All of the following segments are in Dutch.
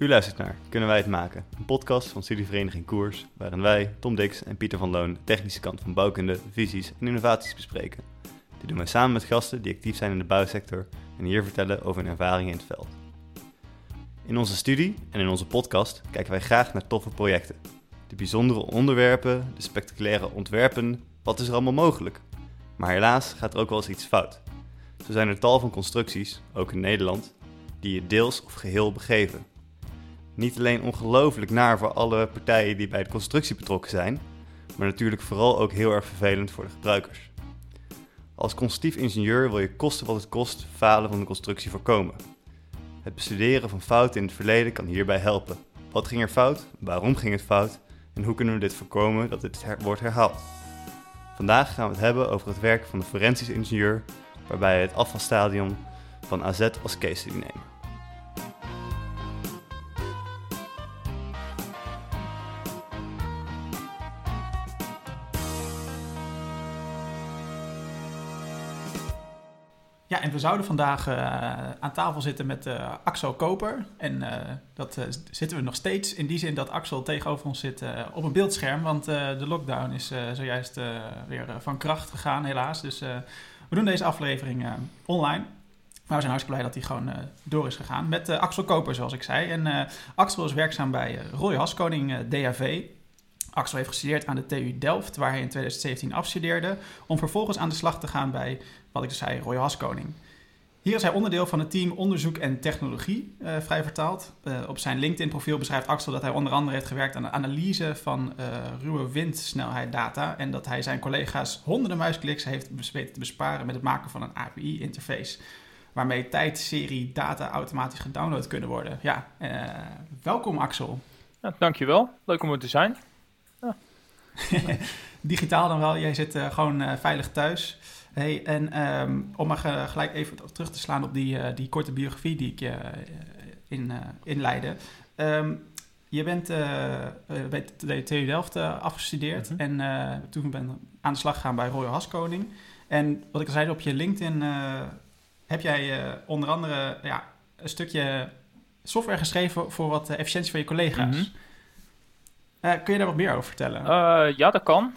U luistert naar Kunnen wij het maken? Een podcast van Studievereniging Koers, waarin wij, Tom Dix en Pieter van Loon, de technische kant van bouwkunde, visies en innovaties bespreken. Dit doen wij samen met gasten die actief zijn in de bouwsector en hier vertellen over hun ervaringen in het veld. In onze studie en in onze podcast kijken wij graag naar toffe projecten. De bijzondere onderwerpen, de spectaculaire ontwerpen, wat is er allemaal mogelijk? Maar helaas gaat er ook wel eens iets fout. Zo zijn er tal van constructies, ook in Nederland, die je deels of geheel begeven. Niet alleen ongelooflijk naar voor alle partijen die bij de constructie betrokken zijn, maar natuurlijk vooral ook heel erg vervelend voor de gebruikers. Als constructief ingenieur wil je kosten wat het kost falen van de constructie voorkomen. Het bestuderen van fouten in het verleden kan hierbij helpen. Wat ging er fout? Waarom ging het fout? En hoe kunnen we dit voorkomen dat dit wordt herhaald? Vandaag gaan we het hebben over het werk van de forensisch ingenieur, waarbij we het afvalstadium van AZ als case study nemen. Ja, en we zouden vandaag uh, aan tafel zitten met uh, Axel Koper. En uh, dat zitten we nog steeds in die zin dat Axel tegenover ons zit op een beeldscherm. Want de lockdown is zojuist weer van kracht gegaan, helaas. Dus we doen deze aflevering online. Maar we zijn hartstikke blij dat hij gewoon door is gegaan. Met Axel Koper, zoals ik zei. En Axel is werkzaam bij Roy Haskoning, DAV. Axel heeft gestudeerd aan de TU Delft, waar hij in 2017 afstudeerde, om vervolgens aan de slag te gaan bij, wat ik dus zei, Roy Haskoning. Hier is hij onderdeel van het team Onderzoek en Technologie, uh, vrij vertaald. Uh, op zijn LinkedIn-profiel beschrijft Axel dat hij onder andere heeft gewerkt aan de analyse van uh, ruwe windsnelheid data en dat hij zijn collega's honderden muiskliks heeft weten te besparen met het maken van een API-interface, waarmee tijd, serie, data automatisch gedownload kunnen worden. Ja, welkom Axel. Ja, dankjewel, leuk om er te zijn. Ja. Digitaal dan wel, jij zit gewoon veilig thuis. Hey, en um, om maar gelijk even terug te slaan op die, uh, die korte biografie die ik je in, inleidde. Um, je bent bij de TU Delft afgestudeerd -hmm. en toen ben aan de slag gegaan bij Royal Haskoning. En wat ik al zei op je LinkedIn, heb jij onder andere ja, een stukje software geschreven voor wat efficiëntie van je collega's. Uh, kun je daar wat meer over vertellen? Uh, ja, dat kan.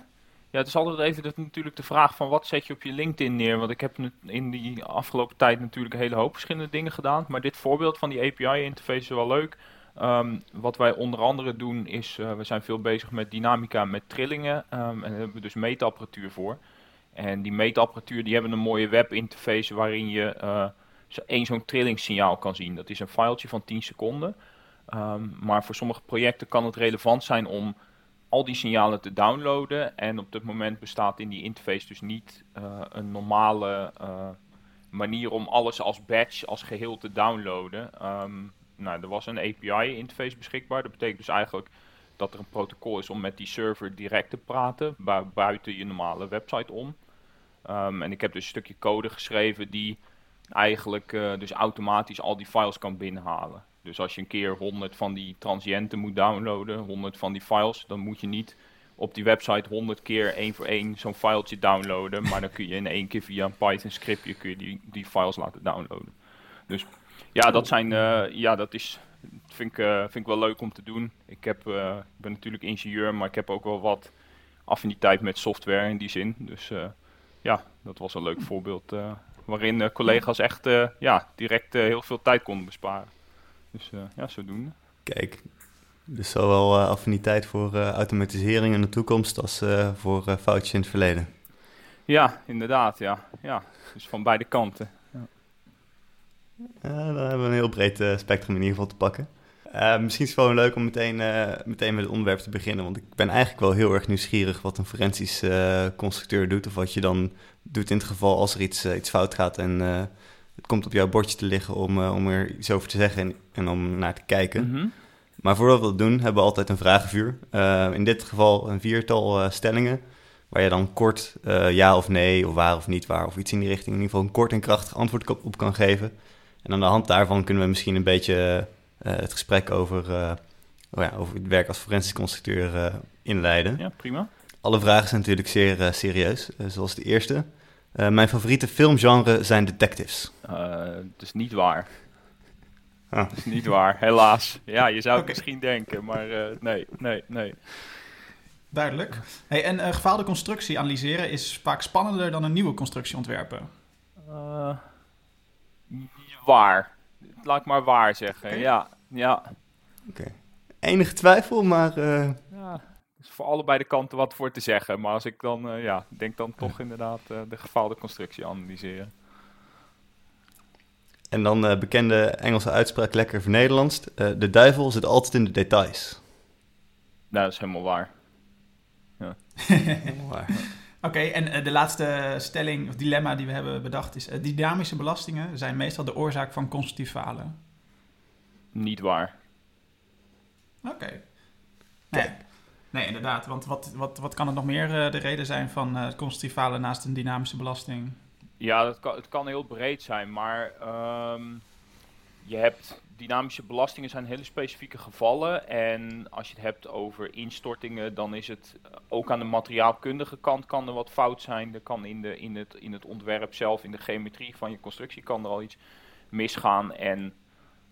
Ja, het is altijd even dat, natuurlijk de vraag van wat zet je op je LinkedIn neer. Want ik heb in die afgelopen tijd natuurlijk een hele hoop verschillende dingen gedaan. Maar dit voorbeeld van die API-interface is wel leuk. Um, wat wij onder andere doen is, uh, we zijn veel bezig met dynamica met trillingen. Um, en daar hebben we dus meetapparatuur voor. En die meetapparatuur die hebben een mooie webinterface waarin je één zo'n trillingssignaal kan zien. Dat is een filetje van 10 seconden. Um, maar voor sommige projecten kan het relevant zijn om al die signalen te downloaden. En op dit moment bestaat in die interface dus niet uh, een normale uh, manier om alles als batch, als geheel te downloaden. Um, nou, er was een API-interface beschikbaar. Dat betekent dus eigenlijk dat er een protocol is om met die server direct te praten, bu buiten je normale website om. Um, en ik heb dus een stukje code geschreven die eigenlijk uh, dus automatisch al die files kan binnenhalen. Dus als je een keer 100 van die transiënten moet downloaden, 100 van die files, dan moet je niet op die website 100 keer één voor één zo'n filetje downloaden. Maar dan kun je in één keer via een Python scriptje kun je die, die files laten downloaden. Dus ja, dat zijn, uh, ja, dat is, vind ik, uh, vind ik wel leuk om te doen. Ik, heb, uh, ik ben natuurlijk ingenieur, maar ik heb ook wel wat affiniteit met software in die zin. Dus ja, dat was een leuk voorbeeld waarin collega's echt ja, direct heel veel tijd konden besparen. Dus uh, ja, zodoende. Kijk, dus zowel uh, affiniteit voor uh, automatisering in de toekomst als voor foutjes in het verleden. Ja, inderdaad, ja. ja. Dus van beide kanten. Ja. dan hebben we een heel breed spectrum in ieder geval te pakken. misschien is het gewoon leuk om meteen, meteen met het onderwerp te beginnen. Want ik ben eigenlijk wel heel erg nieuwsgierig wat een forensisch constructeur doet. Of wat je dan doet in het geval als er iets, iets fout gaat en het komt op jouw bordje te liggen om, uh, om er iets over te zeggen en, en om naar te kijken. Mm -hmm. Maar voordat we dat doen, hebben we altijd een vragenvuur. Uh, in dit geval een viertal uh, stellingen, waar je dan kort ja of nee, of waar of niet waar, of iets in die richting, in ieder geval een kort en krachtig antwoord op kan geven. En aan de hand daarvan kunnen we misschien een beetje het gesprek over, oh ja, over het werk als forensisch constructeur inleiden. Ja, prima. Alle vragen zijn natuurlijk zeer serieus, zoals de eerste. Uh, mijn favoriete filmgenre zijn detectives. Uh, het is niet waar. Dat is niet waar, helaas. Ja, je zou het misschien denken, maar uh, nee, nee, nee. Duidelijk. Hey, en uh, gefaalde constructie analyseren is vaak spannender dan een nieuwe constructie ontwerpen. Uh, waar. Laat ik maar waar zeggen. Okay. Ja, ja. Oké. Okay. Enige twijfel, maar... Uh... Ja, voor allebei de kanten wat voor te zeggen. Maar als ik dan, uh, ja, denk dan toch inderdaad uh, de gefaalde constructie analyseren. En dan uh, bekende Engelse uitspraak, lekker voor Nederlands. de duivel zit altijd in de details. Nou, dat is helemaal waar. Ja. helemaal waar. Oké, okay, en de laatste stelling of dilemma die we hebben bedacht is... dynamische belastingen zijn meestal de oorzaak van constructief falen. Niet waar. Oké. Okay. Nee. Nee, inderdaad. Want wat, wat, wat kan het nog meer uh, de reden zijn van uh, constructief falen naast een dynamische belasting? Ja, dat kan, het kan heel breed zijn, maar um, je hebt dynamische belastingen zijn hele specifieke gevallen. En als je het hebt over instortingen, dan is het ook aan de materiaalkundige kant kan er wat fout zijn. Er kan in, de, in, het, in het ontwerp zelf, in de geometrie van je constructie, kan er al iets misgaan. En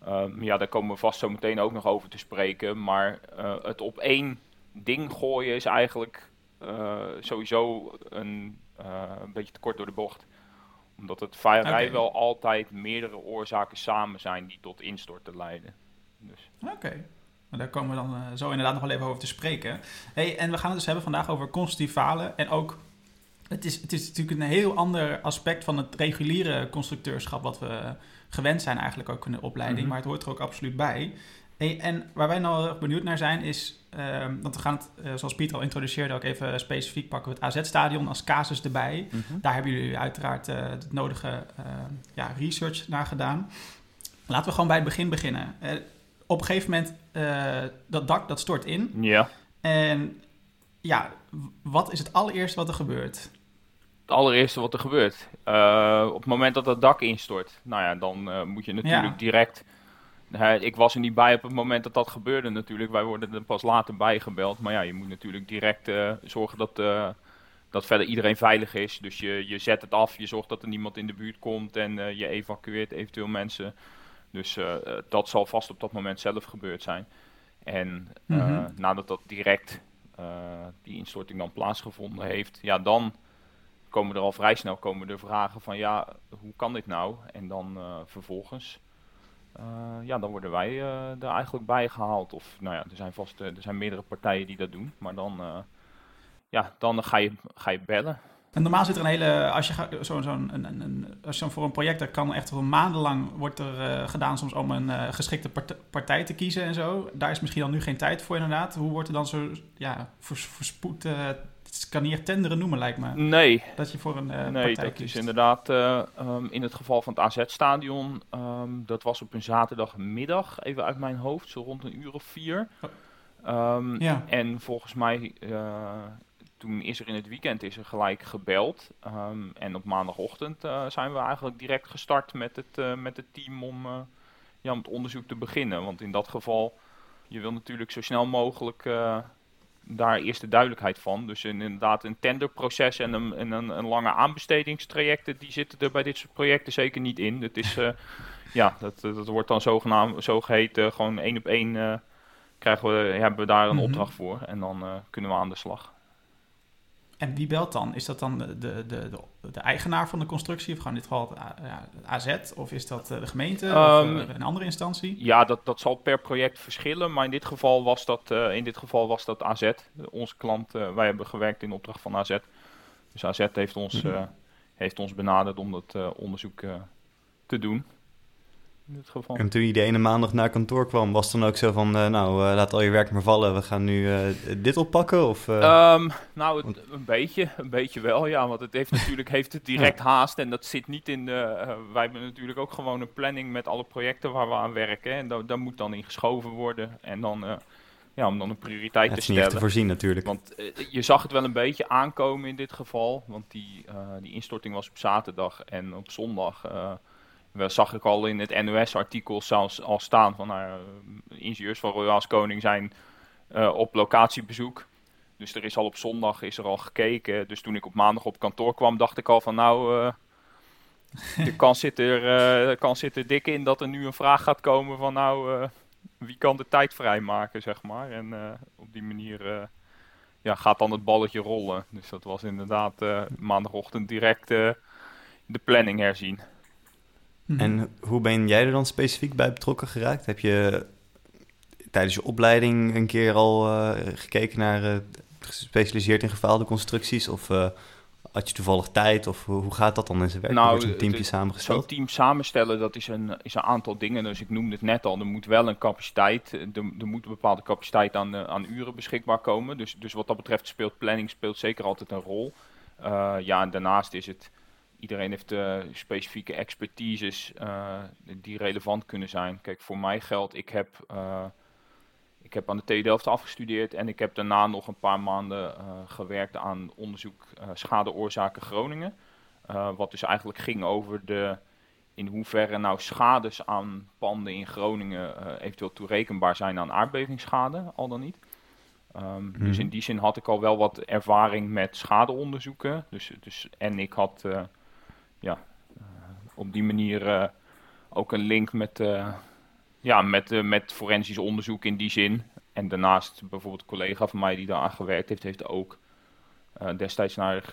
um, ja, daar komen we vast zo meteen ook nog over te spreken. Maar het op één ding gooien is eigenlijk uh, sowieso een, uh, een beetje te kort door de bocht omdat het okay. wel altijd meerdere oorzaken samen zijn die tot instorten leiden. Dus. Oké. Okay. Nou, daar komen we dan uh, zo inderdaad nog wel even over te spreken. Hey, en we gaan het dus hebben vandaag over constructief falen. En ook, het is, het is natuurlijk een heel ander aspect van het reguliere constructeurschap... wat we gewend zijn eigenlijk ook in de opleiding. Mm -hmm. Maar het hoort er ook absoluut bij. Hey, en waar wij nou erg benieuwd naar zijn is... Um, want we gaan het, uh, zoals Pieter al introduceerde, ook even specifiek pakken we het AZ-stadion als casus erbij. Mm -hmm. Daar hebben jullie uiteraard uh, het nodige uh, ja, research naar gedaan. Laten we gewoon bij het begin beginnen. op een gegeven moment, dat dak dat stort in. Ja. En ja, wat is het allereerste wat er gebeurt? Het allereerste wat er gebeurt? op het moment dat dat dak instort, nou ja, dan moet je natuurlijk ja. direct ik was er niet bij op het moment dat dat gebeurde natuurlijk. Wij worden er pas later bijgebeld. Maar ja, je moet natuurlijk direct uh, zorgen dat, uh, dat verder iedereen veilig is. Dus je, je zet het af, je zorgt dat er niemand in de buurt komt en uh, je evacueert eventueel mensen. Dus dat zal vast op dat moment zelf gebeurd zijn. En mm -hmm. nadat dat direct die instorting dan plaatsgevonden heeft, ja dan komen er al vrij snel komen de vragen van ja, hoe kan dit nou? En dan vervolgens ja, dan worden wij er eigenlijk bij gehaald. Of nou ja, er zijn vast er zijn meerdere partijen die dat doen. Maar dan, ja, dan ga, je, ga je bellen. En normaal zit er een hele, als je zo een, een, een, als je voor een project, dat kan echt wel maandenlang wordt er gedaan soms om een geschikte partij te kiezen en zo. Daar is misschien dan nu geen tijd voor inderdaad. Hoe wordt er dan zo, ja, verspoed het kan echt tenderen noemen, lijkt me. Nee. Dat je voor een uh, Nee, dat kiest. is inderdaad uh, um, in het geval van het AZ-stadion. Um, dat was op een zaterdagmiddag, even uit mijn hoofd, zo rond een uur of vier. Um, ja. En volgens mij, uh, toen is er in het weekend is er gelijk gebeld. en op maandagochtend zijn we eigenlijk direct gestart met het, met het team om, ja, om het onderzoek te beginnen. Want in dat geval, je wil natuurlijk zo snel mogelijk daar eerst de duidelijkheid van. Dus inderdaad een tenderproces en een, en een, een lange aanbestedingstrajecten, die zitten er bij dit soort projecten zeker niet in. Dat is, uh, ja, dat, dat wordt dan zogenaamd, zogeheten, gewoon één op één uh, krijgen we, hebben we daar een mm -hmm. opdracht voor en dan uh, kunnen we aan de slag. En wie belt dan? Is dat dan de, de, de, de eigenaar van de constructie, of gewoon in dit geval het, AZ, of is dat de gemeente um, of een andere instantie? Ja, dat, dat zal per project verschillen, maar in dit geval was dat, uh, in dit geval was dat AZ. Onze klant, uh, wij hebben gewerkt in opdracht van AZ. Dus AZ heeft ons, uh, heeft ons benaderd om dat onderzoek te doen in dit geval. En toen je de ene maandag naar kantoor kwam, was het dan ook zo van, uh, nou, uh, laat al je werk maar vallen, we gaan nu uh, dit oppakken? Of, um, nou, het, een beetje, een beetje wel, ja, want het heeft natuurlijk heeft het direct ja. haast en dat zit niet in de, wij hebben natuurlijk ook gewoon een planning met alle projecten waar we aan werken en daar, daar moet dan in geschoven worden en dan... ja, om dan een prioriteit ja, te stellen. te voorzien natuurlijk. Want je zag het wel een beetje aankomen in dit geval. Want die, die instorting was op zaterdag en op zondag we zag ik al in het NOS-artikel zelfs al staan van nou, ingenieurs van Royals Koning zijn uh, op locatiebezoek. Dus er is al op zondag is er al gekeken. Dus toen ik op maandag op kantoor kwam, dacht ik al van nou, uh, de kans zit er dik in dat er nu een vraag gaat komen van nou, wie kan de tijd vrijmaken, zeg maar. En op die manier ja, gaat dan het balletje rollen. Dus dat was inderdaad maandagochtend direct de planning herzien. Mhm. En hoe ben jij er dan specifiek bij betrokken geraakt? Heb je tijdens je opleiding een keer al uh, gekeken naar uh, gespecialiseerd in gefaalde constructies? Of uh, had je toevallig tijd? Of hoe gaat dat dan in zijn werk? Nou, wordt een samengesteld? Zo'n team samenstellen, dat is een, is een aantal dingen. Dus ik noemde het net al, er moet wel een capaciteit, er, er moet een bepaalde capaciteit aan, aan uren beschikbaar komen. Dus, dus wat dat betreft speelt planning speelt zeker altijd een rol. ja, en daarnaast is het iedereen heeft uh, specifieke expertises uh, die relevant kunnen zijn. Kijk, voor mij geldt, ik heb, uh, ik heb aan de TU Delft afgestudeerd en ik heb daarna nog een paar maanden gewerkt aan onderzoek schadeoorzaken Groningen. wat dus eigenlijk ging over de, in hoeverre nou schades aan panden in Groningen eventueel toerekenbaar zijn aan aardbevingsschade, al dan niet. Um, Dus in die zin had ik al wel wat ervaring met schadeonderzoeken. Dus, dus, en ik had ja, eh, op die manier eh, ook een link met, eh, ja, met, met forensisch onderzoek in die zin. En daarnaast bijvoorbeeld een collega van mij die daar aan gewerkt heeft, heeft ook destijds naar,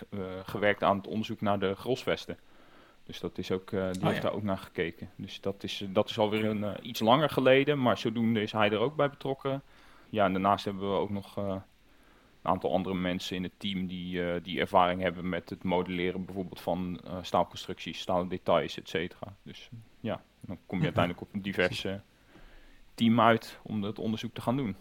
gewerkt aan het onderzoek naar de grosvesten. Dus dat is ook, die oh, heeft daar ook naar gekeken. Dus dat is, dat is alweer een, iets langer geleden, maar zodoende is hij er ook bij betrokken. Ja, en daarnaast hebben we ook nog een aantal andere mensen in het team die, uh, die ervaring hebben met het modelleren bijvoorbeeld van uh, staalconstructies, staaldetails, et cetera. Dus ja, dan kom je uiteindelijk op een diverse team uit om het onderzoek te gaan doen.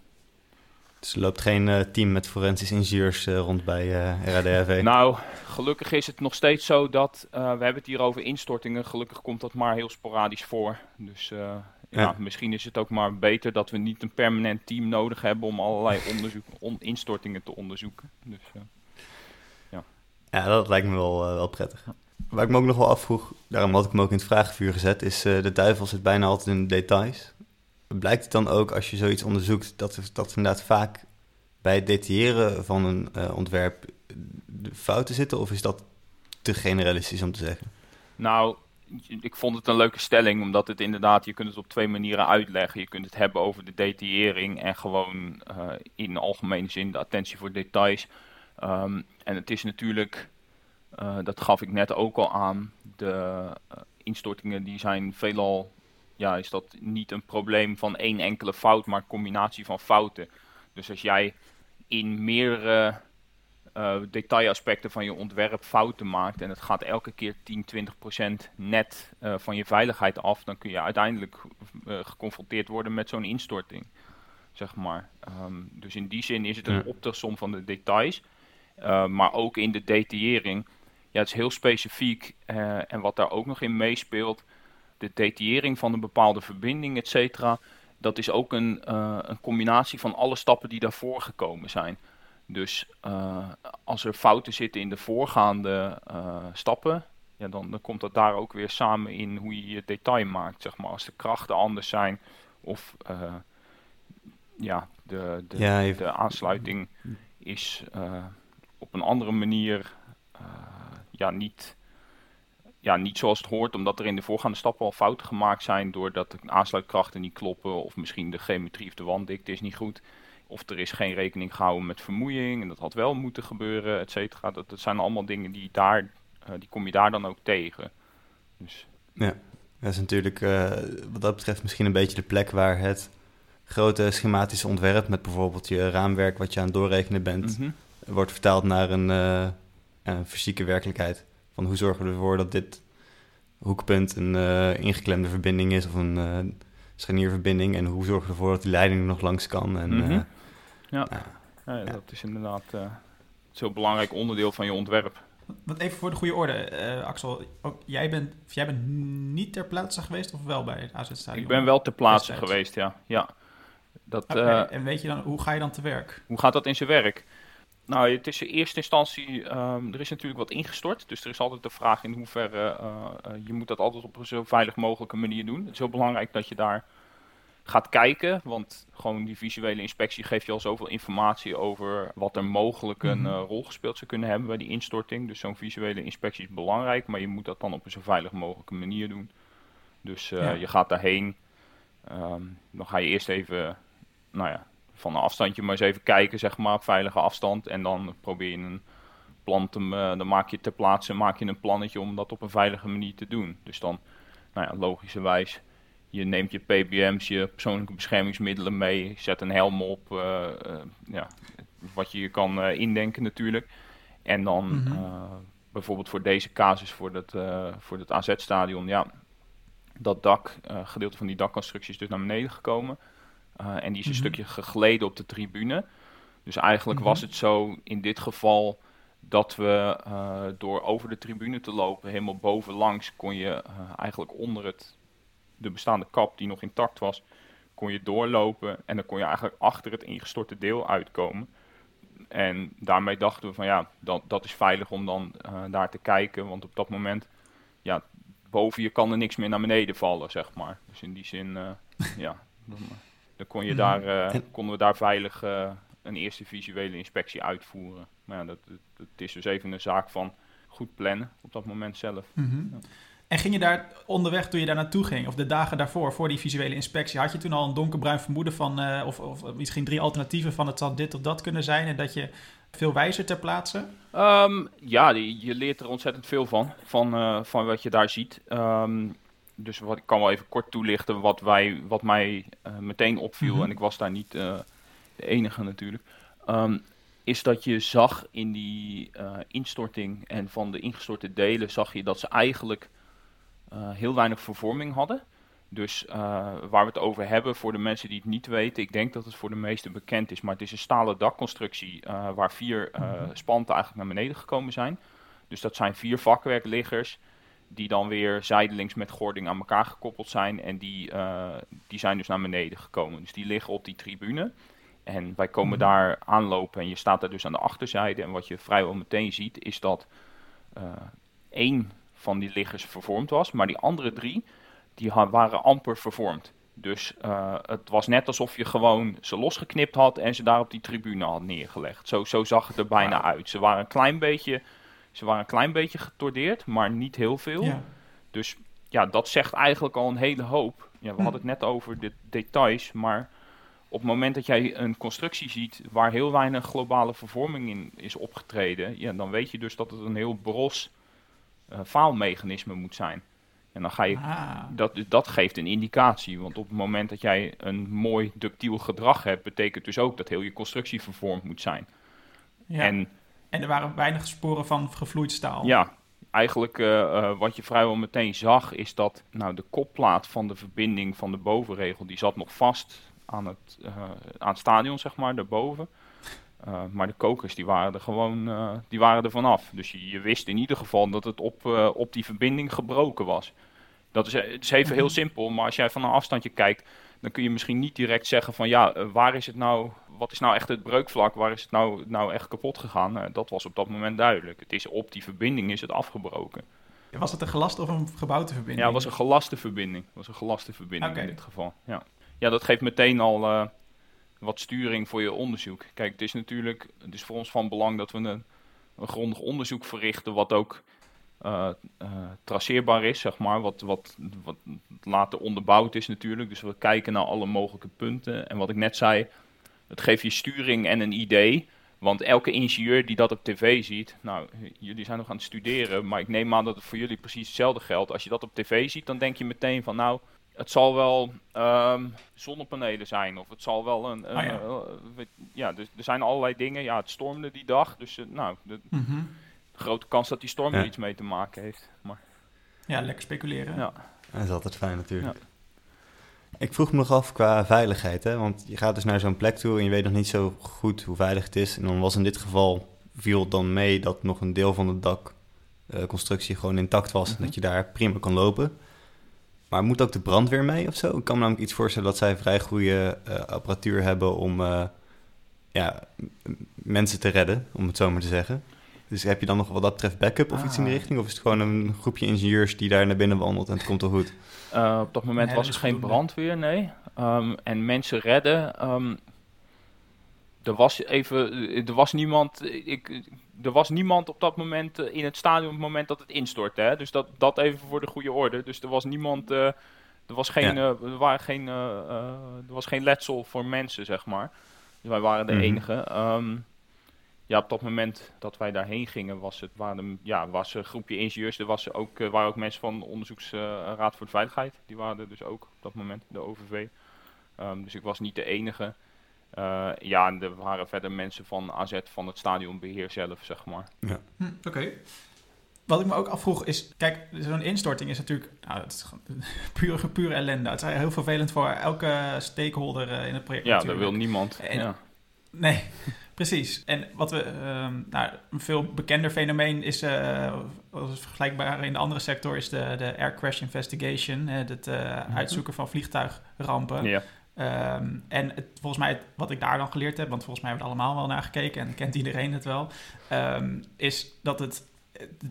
Dus er loopt geen uh, team met forensisch ingenieurs rond bij RADRV? Nou, gelukkig is het nog steeds zo dat, we hebben het hier over instortingen, gelukkig komt dat maar heel sporadisch voor. Dus ja. misschien is het ook maar beter dat we niet een permanent team nodig hebben om allerlei onderzoek, on, instortingen te onderzoeken. Dus, uh, ja. ja, dat lijkt me wel, uh, wel prettig. Waar ik me ook nog wel afvroeg, daarom had ik hem ook in het vragenvuur gezet, is uh, de duivel zit bijna altijd in de details. Blijkt het dan ook als je zoiets onderzoekt dat, dat inderdaad vaak bij het detailleren van een ontwerp de fouten zitten? Of is dat te generalistisch om te zeggen? Nou, ik vond het een leuke stelling, omdat het inderdaad, je kunt het op twee manieren uitleggen. Je kunt het hebben over de detaillering en gewoon uh, in algemene zin de attentie voor details. Um, en het is natuurlijk, uh, dat gaf ik net ook al aan, de uh, instortingen die zijn veelal, ja, is dat niet een probleem van één enkele fout, maar een combinatie van fouten. Dus als jij in meerdere uh, detailaspecten van je ontwerp fouten maakt en het gaat elke keer 10, 20 procent net uh, van je veiligheid af, dan kun je uiteindelijk uh, geconfronteerd worden met zo'n instorting. Zeg maar. Um, dus in die zin is het een ja. optelsom van de details, maar ook in de detaillering. Ja, het is heel specifiek en wat daar ook nog in meespeelt, de detaillering van een bepaalde verbinding, et cetera, dat is ook een, een combinatie van alle stappen die daarvoor gekomen zijn. Dus uh, als er fouten zitten in de voorgaande uh, stappen, ja, dan, dan komt dat daar ook weer samen in hoe je je detail maakt. Zeg maar. Als de krachten anders zijn of uh, ja, de, de, ja, de aansluiting is op een andere manier ja, niet, ja, niet zoals het hoort, omdat er in de voorgaande stappen al fouten gemaakt zijn doordat de aansluitkrachten niet kloppen of misschien de geometrie of de wanddikte is niet goed. Of er is geen rekening gehouden met vermoeiing en dat had wel moeten gebeuren, et cetera. Dat, dat zijn allemaal dingen die, daar, uh, die kom je daar dan ook tegen. Dus. Ja, dat is natuurlijk uh, wat dat betreft misschien een beetje de plek waar het grote schematische ontwerp met bijvoorbeeld je raamwerk wat je aan het doorrekenen bent, mm -hmm. wordt vertaald naar een, uh, een, fysieke werkelijkheid. Van hoe zorgen we ervoor dat dit hoekpunt een ingeklemde verbinding is of een scharnierverbinding en hoe zorgen we ervoor dat die leiding er nog langs kan. En, mm -hmm. Ja, ja, dat is inderdaad uh, een heel belangrijk onderdeel van je ontwerp. Want even voor de goede orde, uh, Axel, ook, jij, bent, jij bent niet ter plaatse geweest of wel bij het AZ Stadion? Ik ben wel ter plaatse geweest, ja. ja. Dat, okay, uh, en weet je dan, hoe ga je dan te werk? Hoe gaat dat in zijn werk? Nou, het is in eerste instantie, um, er is natuurlijk wat ingestort. Dus er is altijd de vraag in hoeverre, uh, je moet dat altijd op een zo veilig mogelijke manier doen. Het is heel belangrijk dat je daar gaat kijken. Want gewoon die visuele inspectie geeft je al zoveel informatie over wat er mogelijk een Mhm. eh, rol gespeeld zou kunnen hebben bij die instorting. Dus zo'n visuele inspectie is belangrijk, maar je moet dat dan op een zo veilig mogelijke manier doen. Dus eh, Ja. je gaat daarheen. Ehm, dan ga je eerst even, nou ja, van een afstandje maar eens even kijken, zeg maar, op veilige afstand. En dan probeer je een plan te, dan maak je ter plaatse maak je een plannetje om dat op een veilige manier te doen. Dus dan, nou ja, logischerwijs, je neemt je PBM's, je persoonlijke beschermingsmiddelen mee, zet een helm op, eh, eh, ja, wat je je kan eh, indenken natuurlijk. En dan Mhm. bijvoorbeeld voor deze casus, voor dat, eh, voor het AZ-stadion, ja, dat dak, gedeelte van die dakconstructie is dus naar beneden gekomen. En die is een Mhm. stukje gegleden op de tribune. Dus eigenlijk Mhm. was het zo in dit geval dat we door over de tribune te lopen, helemaal bovenlangs, kon je eigenlijk onder het, de bestaande kap die nog intact was, kon je doorlopen en dan kon je eigenlijk achter het ingestorte deel uitkomen. En daarmee dachten we van ja, dat, dat is veilig om dan eh, daar te kijken, want op dat moment, ja, boven je kan er niks meer naar beneden vallen, zeg maar. Dus in die zin, eh, ja, dan, dan kon je Mhm. daar, eh, En- konden we daar veilig een eerste visuele inspectie uitvoeren. Maar ja, dat, dat, het is dus even een zaak van goed plannen op dat moment zelf. Mhm. Ja. En ging je daar onderweg toen je daar naartoe ging, of de dagen daarvoor, voor die visuele inspectie, had je toen al een donkerbruin vermoeden van, eh, of, of misschien drie alternatieven van het zal dit of dat kunnen zijn en dat je veel wijzer ter plaatse? Ehm, ja, je leert er ontzettend veel van, van, eh, van wat je daar ziet. Ehm, dus wat, ik kan wel even kort toelichten wat, wij, wat mij eh, meteen opviel, Mhm. en ik was daar niet de enige natuurlijk, Ehm, is dat je zag in die instorting en van de ingestorte delen, zag je dat ze eigenlijk heel weinig vervorming hadden. Dus eh, waar we het over hebben, voor de mensen die het niet weten, ik denk dat het voor de meesten bekend is, maar het is een stalen dakconstructie eh, waar vier eh, Mhm. spanten eigenlijk naar beneden gekomen zijn. Dus dat zijn vier vakwerkliggers die dan weer zijdelings met gording aan elkaar gekoppeld zijn en die, eh, die zijn dus naar beneden gekomen. Dus die liggen op die tribune. En wij komen Mhm. daar aanlopen en je staat daar dus aan de achterzijde. En wat je vrijwel meteen ziet is dat eh één van die liggers vervormd was, maar die andere drie die waren amper vervormd. Dus eh, het was net alsof je gewoon ze losgeknipt had en ze daar op die tribune had neergelegd. Zo, zo zag het er bijna uit. Ze waren een klein beetje, ze waren een klein beetje getordeerd, maar niet heel veel. Ja. Dus ja, dat zegt eigenlijk al een hele hoop. Ja, we Hm. hadden het net over de details, maar op het moment dat jij een constructie ziet waar heel weinig globale vervorming in is opgetreden, ja, dan weet je dus dat het een heel bros eh, faalmechanisme moet zijn. En dan ga je Ah, dat, dat geeft een indicatie. Want op het moment dat jij een mooi ductiel gedrag hebt, betekent dus ook dat heel je constructie vervormd moet zijn. ja. En, En er waren weinig sporen van gevloeid staal. ja, eigenlijk eh, eh, wat je vrijwel meteen zag, is dat nou, de kopplaat van de verbinding van de bovenregel, die zat nog vast aan het, aan het stadion, zeg maar, daarboven. Eh, maar de kokers die waren er gewoon eh, die waren er vanaf. Dus je, je wist in ieder geval dat het op, eh, op die verbinding gebroken was. Dat is, het is even heel Mhm. simpel, maar als jij van een afstandje kijkt, dan kun je misschien niet direct zeggen van ja, waar is het nou, wat is nou echt het breukvlak, waar is het nou, nou echt kapot gegaan? Dat was op dat moment duidelijk. Het is op die verbinding is het afgebroken. Was het een gelaste of een gebouwde verbinding? Ja, het was een gelaste verbinding. Het was een gelaste verbinding in dit geval. Ja. ja, dat geeft meteen al wat sturing voor je onderzoek. Kijk, het is natuurlijk het is voor ons van belang dat we een, een grondig onderzoek verrichten, wat ook eh, eh, traceerbaar is, zeg maar. Wat, wat, wat later onderbouwd is natuurlijk. Dus we kijken naar alle mogelijke punten. En wat ik net zei, het geeft je sturing en een idee. Want elke ingenieur die dat op tv ziet, nou, jullie zijn nog aan het studeren, maar ik neem aan dat het voor jullie precies hetzelfde geldt. Als je dat op tv ziet, dan denk je meteen van, nou, het zal wel ehm, zonnepanelen zijn, of het zal wel een, een- Ah, ja. eh, weet- ja, dus er zijn allerlei dingen. Ja, het stormde die dag, dus eh, nou, de, Mhm. grote kans dat die storm Ja. er iets mee te maken heeft. Maar Ja, lekker speculeren. ja, Dat is altijd fijn natuurlijk. Ik vroeg me nog af qua veiligheid, hè? want je gaat dus naar zo'n plek toe en je weet nog niet zo goed hoe veilig het is. En dan was in dit geval, viel het dan mee dat nog een deel van de dakconstructie gewoon intact was. Mhm. En dat je daar prima kan lopen. Maar moet ook de brandweer mee of zo? Ik kan me namelijk iets voorstellen dat zij vrij goede eh, apparatuur hebben om eh, ja, mensen te redden, om het zo maar te zeggen. Dus heb je dan nog wat dat betreft backup of iets in die Ah. richting? Of is het gewoon een groepje ingenieurs die daar naar binnen wandelt en het komt wel goed? Eh, op dat moment Nee, was er geen brandweer, nee. Ehm, en mensen redden. ehm, er was even, er was niemand, ik, er was niemand op dat moment eh, in het stadion op het moment dat het instortte. Hè? Dus dat, dat even voor de goede orde. Dus er was niemand, eh, er was geen, Ja. eh, er waren geen, eh, eh, er was geen letsel voor mensen, zeg maar. Dus wij waren de Mhm. enige. Ehm, ja, op dat moment dat wij daarheen gingen, was het waren ja, was een groepje ingenieurs. Er was ook, eh, waren ook mensen van de Onderzoeksraad voor de Veiligheid. Die waren er dus ook op dat moment, de OVV. Ehm, dus ik was niet de enige. Eh, ja, en er waren verder mensen van AZ van het stadionbeheer zelf, zeg maar. Hm, Oké. Wat ik me ook afvroeg is, kijk, zo'n instorting is natuurlijk nou, het is gewoon pure, pure ellende. Het is heel vervelend voor elke stakeholder eh, in het project Ja, dat natuurlijk. wil niemand. En- ja. Nee, precies. En wat we, ehm, nou, een veel bekender fenomeen is, eh, als het vergelijkbaar in de andere sector, is de, de Air Crash Investigation. hè, het eh, uitzoeken van vliegtuigrampen. Ja. Ehm, en het, volgens mij, wat ik daar dan geleerd heb, want volgens mij hebben we er allemaal wel naar gekeken en kent iedereen het wel, ehm, is dat het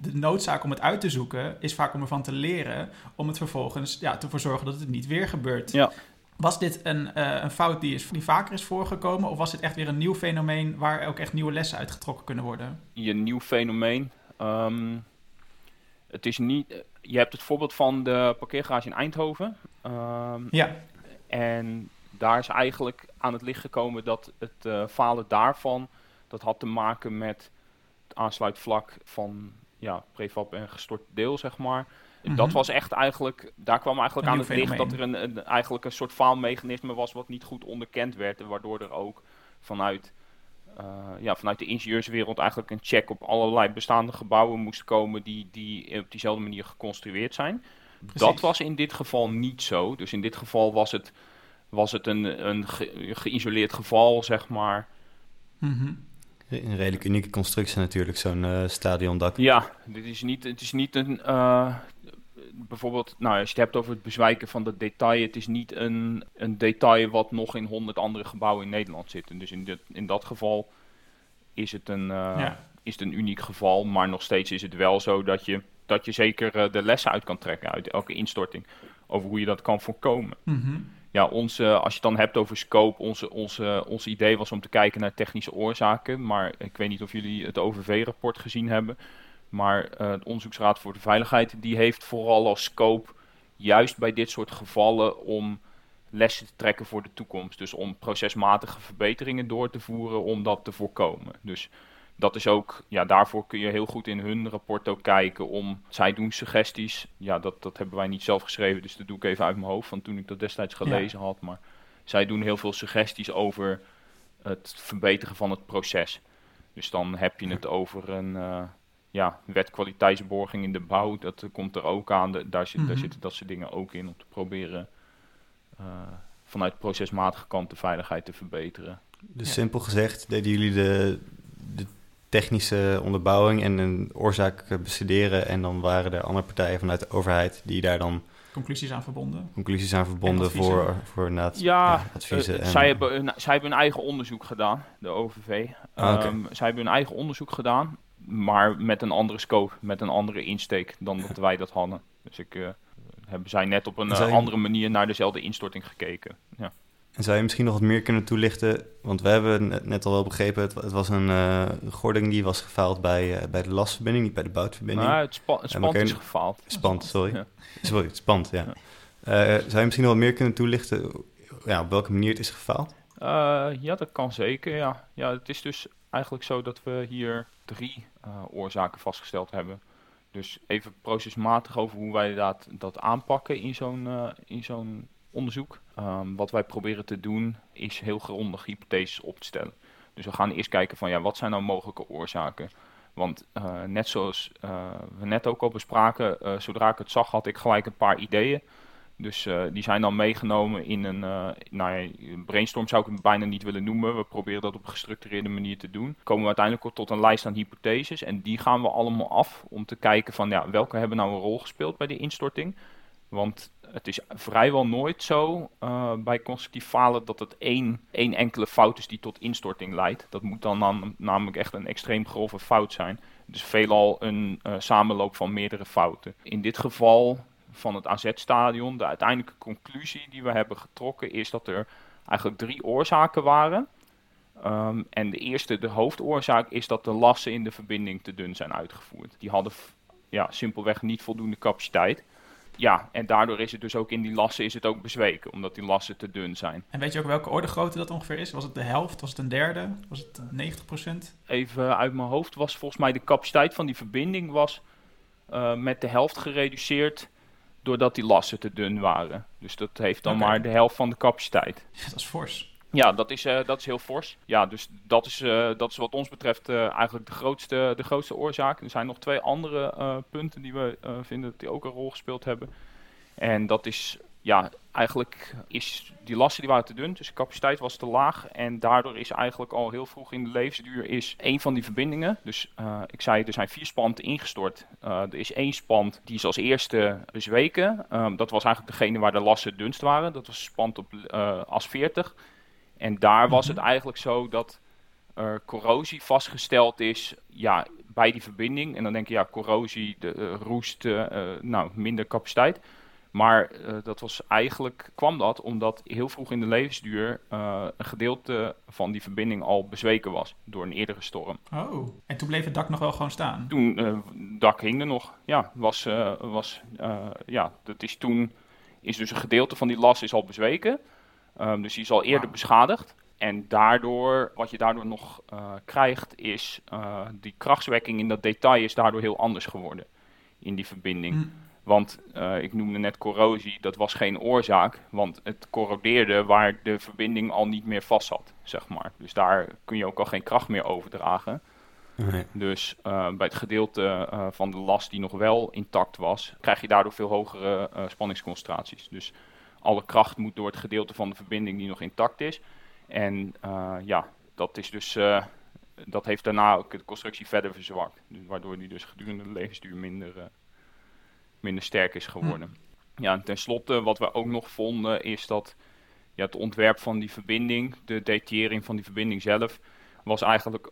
de noodzaak om het uit te zoeken is vaak om ervan te leren, om het vervolgens ja, ervoor zorgen dat het niet weer gebeurt. Ja. Was dit een, eh, een fout die, is, die vaker is voorgekomen, of was dit echt weer een nieuw fenomeen waar ook echt nieuwe lessen uitgetrokken kunnen worden? je nieuw fenomeen. Ehm, het is niet. Je hebt het voorbeeld van de parkeergarage in Eindhoven. Ja, En daar is eigenlijk aan het licht gekomen dat het eh, falen daarvan, dat had te maken met het aansluitvlak van ja, prefab en gestort deel, zeg maar. Dat Mhm. was echt eigenlijk, daar kwam eigenlijk Een aan het licht fenomeen. dat er een, een, eigenlijk een soort faalmechanisme was wat niet goed onderkend werd. En waardoor er ook vanuit, eh, ja, vanuit de ingenieurswereld eigenlijk een check op allerlei bestaande gebouwen moest komen die, die op diezelfde manier geconstrueerd zijn. Dat was in dit geval niet zo. Dus in dit geval was het, was het een, een ge- geïsoleerd geval, zeg maar. Mhm. Een redelijk unieke constructie natuurlijk, zo'n eh, stadiondak. Ja, dit is niet, het is niet een. eh, bijvoorbeeld, nou, als je het hebt over het bezwijken van dat detail, het is niet een, een detail wat nog in honderd andere gebouwen in Nederland zit. Dus in, dit, in dat geval is het, een, eh, Ja. is het een uniek geval, maar nog steeds is het wel zo dat je, dat je zeker de lessen uit kan trekken uit elke instorting. Over hoe je dat kan voorkomen. Mhm. Ja, onze, als je het dan hebt over scope, onze, onze, ons idee was om te kijken naar technische oorzaken. Maar ik weet niet of jullie het OVV-rapport gezien hebben. Maar eh de Onderzoeksraad voor de Veiligheid, die heeft vooral als scope, juist bij dit soort gevallen, om lessen te trekken voor de toekomst. Dus om procesmatige verbeteringen door te voeren om dat te voorkomen. Dus dat is ook, ja, daarvoor kun je heel goed in hun rapport ook kijken om, zij doen suggesties. Ja, dat, dat hebben wij niet zelf geschreven, dus dat doe ik even uit mijn hoofd van toen ik dat destijds gelezen had. Maar zij doen heel veel suggesties over het verbeteren van het proces. Dus dan heb je het over een eh, ja, wet kwaliteitsborging in de bouw. Dat komt er ook aan. De- daar, zit, daar Mhm. zitten dat soort dingen ook in om te proberen eh, vanuit procesmatige kant de veiligheid te verbeteren. Dus Ja. simpel gezegd deden jullie de, de technische onderbouwing en een oorzaak eh, bestuderen. En dan waren er andere partijen vanuit de overheid die daar dan Conclusies aan verbonden. conclusies aan verbonden adviezen. voor, voor inderdaad, Ja, adviezen. Eh, en, zij, hebben, een- zij hebben hun eigen onderzoek gedaan, de OVV. Ah. Ehm, zij hebben hun eigen onderzoek gedaan, maar met een andere scope, met een andere insteek dan dat wij dat hadden. Dus ik, eh, hebben zij net op een eh, andere manier naar dezelfde instorting gekeken. Ja. En zou je misschien nog wat meer kunnen toelichten? Want we hebben net, al wel begrepen, het, wa- het was een eh, gording die was gefaald bij, eh, bij de lastverbinding, niet bij de boutverbinding. Maar het, spa het spand is gefaald. Spand, sorry. Ja. Sorry, het spand, ja. Ja. Eh, zou je misschien nog wat meer kunnen toelichten ja, op welke manier het is gefaald? Ja, dat kan zeker. Ja. ja, het is dus eigenlijk zo dat we hier drie oorzaken vastgesteld hebben. Dus even procesmatig over hoe wij dat, dat aanpakken in zo'n in zo'n onderzoek. Ehm, wat wij proberen te doen is heel grondig hypotheses op te stellen. Dus we gaan eerst kijken van ja, wat zijn nou mogelijke oorzaken? Want eh, net zoals eh, we net ook al bespraken, eh, zodra ik het zag had ik gelijk een paar ideeën. Dus die zijn dan meegenomen in een, nou ja, brainstorm zou ik het bijna niet willen noemen. We proberen dat op een gestructureerde manier te doen. Komen we uiteindelijk tot een lijst aan hypotheses en die gaan we allemaal af om te kijken van ja, welke hebben nou een rol gespeeld bij de instorting. Want het is vrijwel nooit zo uh, bij constructief falen dat het één, één enkele fout is die tot instorting leidt. Dat moet dan, namelijk echt een extreem grove fout zijn. Dus veelal een uh, samenloop van meerdere fouten. In dit geval van het AZ-stadion, de uiteindelijke conclusie die we hebben getrokken is dat er eigenlijk drie oorzaken waren. Um, en de eerste, de hoofdoorzaak, is dat de lassen in de verbinding te dun zijn uitgevoerd. Die hadden ja, simpelweg niet voldoende capaciteit. Ja, en daardoor is het dus ook in die lassen is het ook bezweken, omdat die lassen te dun zijn. En weet je ook welke orde grootte dat ongeveer is? Was het de helft? Was het een derde? Was het 90%? Even uit mijn hoofd was volgens mij de capaciteit van die verbinding was uh, met de helft gereduceerd doordat die lassen te dun waren. Dus dat heeft dan okay. maar de helft van de capaciteit. Ja, dat is fors. Ja, dat is, uh, dat is heel fors. Ja, dus dat is, uh, dat is wat ons betreft uh, eigenlijk de grootste, de grootste oorzaak. Er zijn nog twee andere punten die we vinden die ook een rol gespeeld hebben. En dat is, ja, eigenlijk is die lasten die waren te dun, dus de capaciteit was te laag. En daardoor is eigenlijk al heel vroeg in de levensduur is één van die verbindingen. Dus ik zei, er zijn vier spanten ingestort. er is één spant die is als eerste bezweken. Um, dat was eigenlijk degene waar de lasten dunst waren. Dat was spant op as 40. En daar was het eigenlijk zo dat er corrosie vastgesteld is ja, bij die verbinding. En dan denk je, ja, corrosie, de, uh, roest, uh, nou, minder capaciteit. Maar uh, dat was eigenlijk, kwam dat omdat heel vroeg in de levensduur een gedeelte van die verbinding al bezweken was door een eerdere storm. Oh, en toen bleef het dak nog wel gewoon staan? Toen, het dak hing er nog. Ja, was, was, ja, dat is toen, is dus een gedeelte van die las is al bezweken. Um, dus die is al eerder wow. beschadigd. En daardoor, wat je daardoor nog uh, krijgt, is uh, die krachtswekking in dat detail is daardoor heel anders geworden in die verbinding. Mm. Want uh, ik noemde net corrosie, dat was geen oorzaak, want het corrodeerde waar de verbinding al niet meer vast zat, zeg maar. Dus daar kun je ook al geen kracht meer overdragen. Nee. Dus bij het gedeelte van de last die nog wel intact was, krijg je daardoor veel hogere spanningsconcentraties. Dus alle kracht moet door het gedeelte van de verbinding die nog intact is. En uh, ja, dat is dus. Uh, dat heeft daarna ook de constructie verder verzwakt. Dus waardoor die dus gedurende de levensduur minder, uh, minder sterk is geworden. Hm. Ja, en tenslotte, wat we ook nog vonden, is dat ja, het ontwerp van die verbinding, de detaillering van die verbinding zelf, was eigenlijk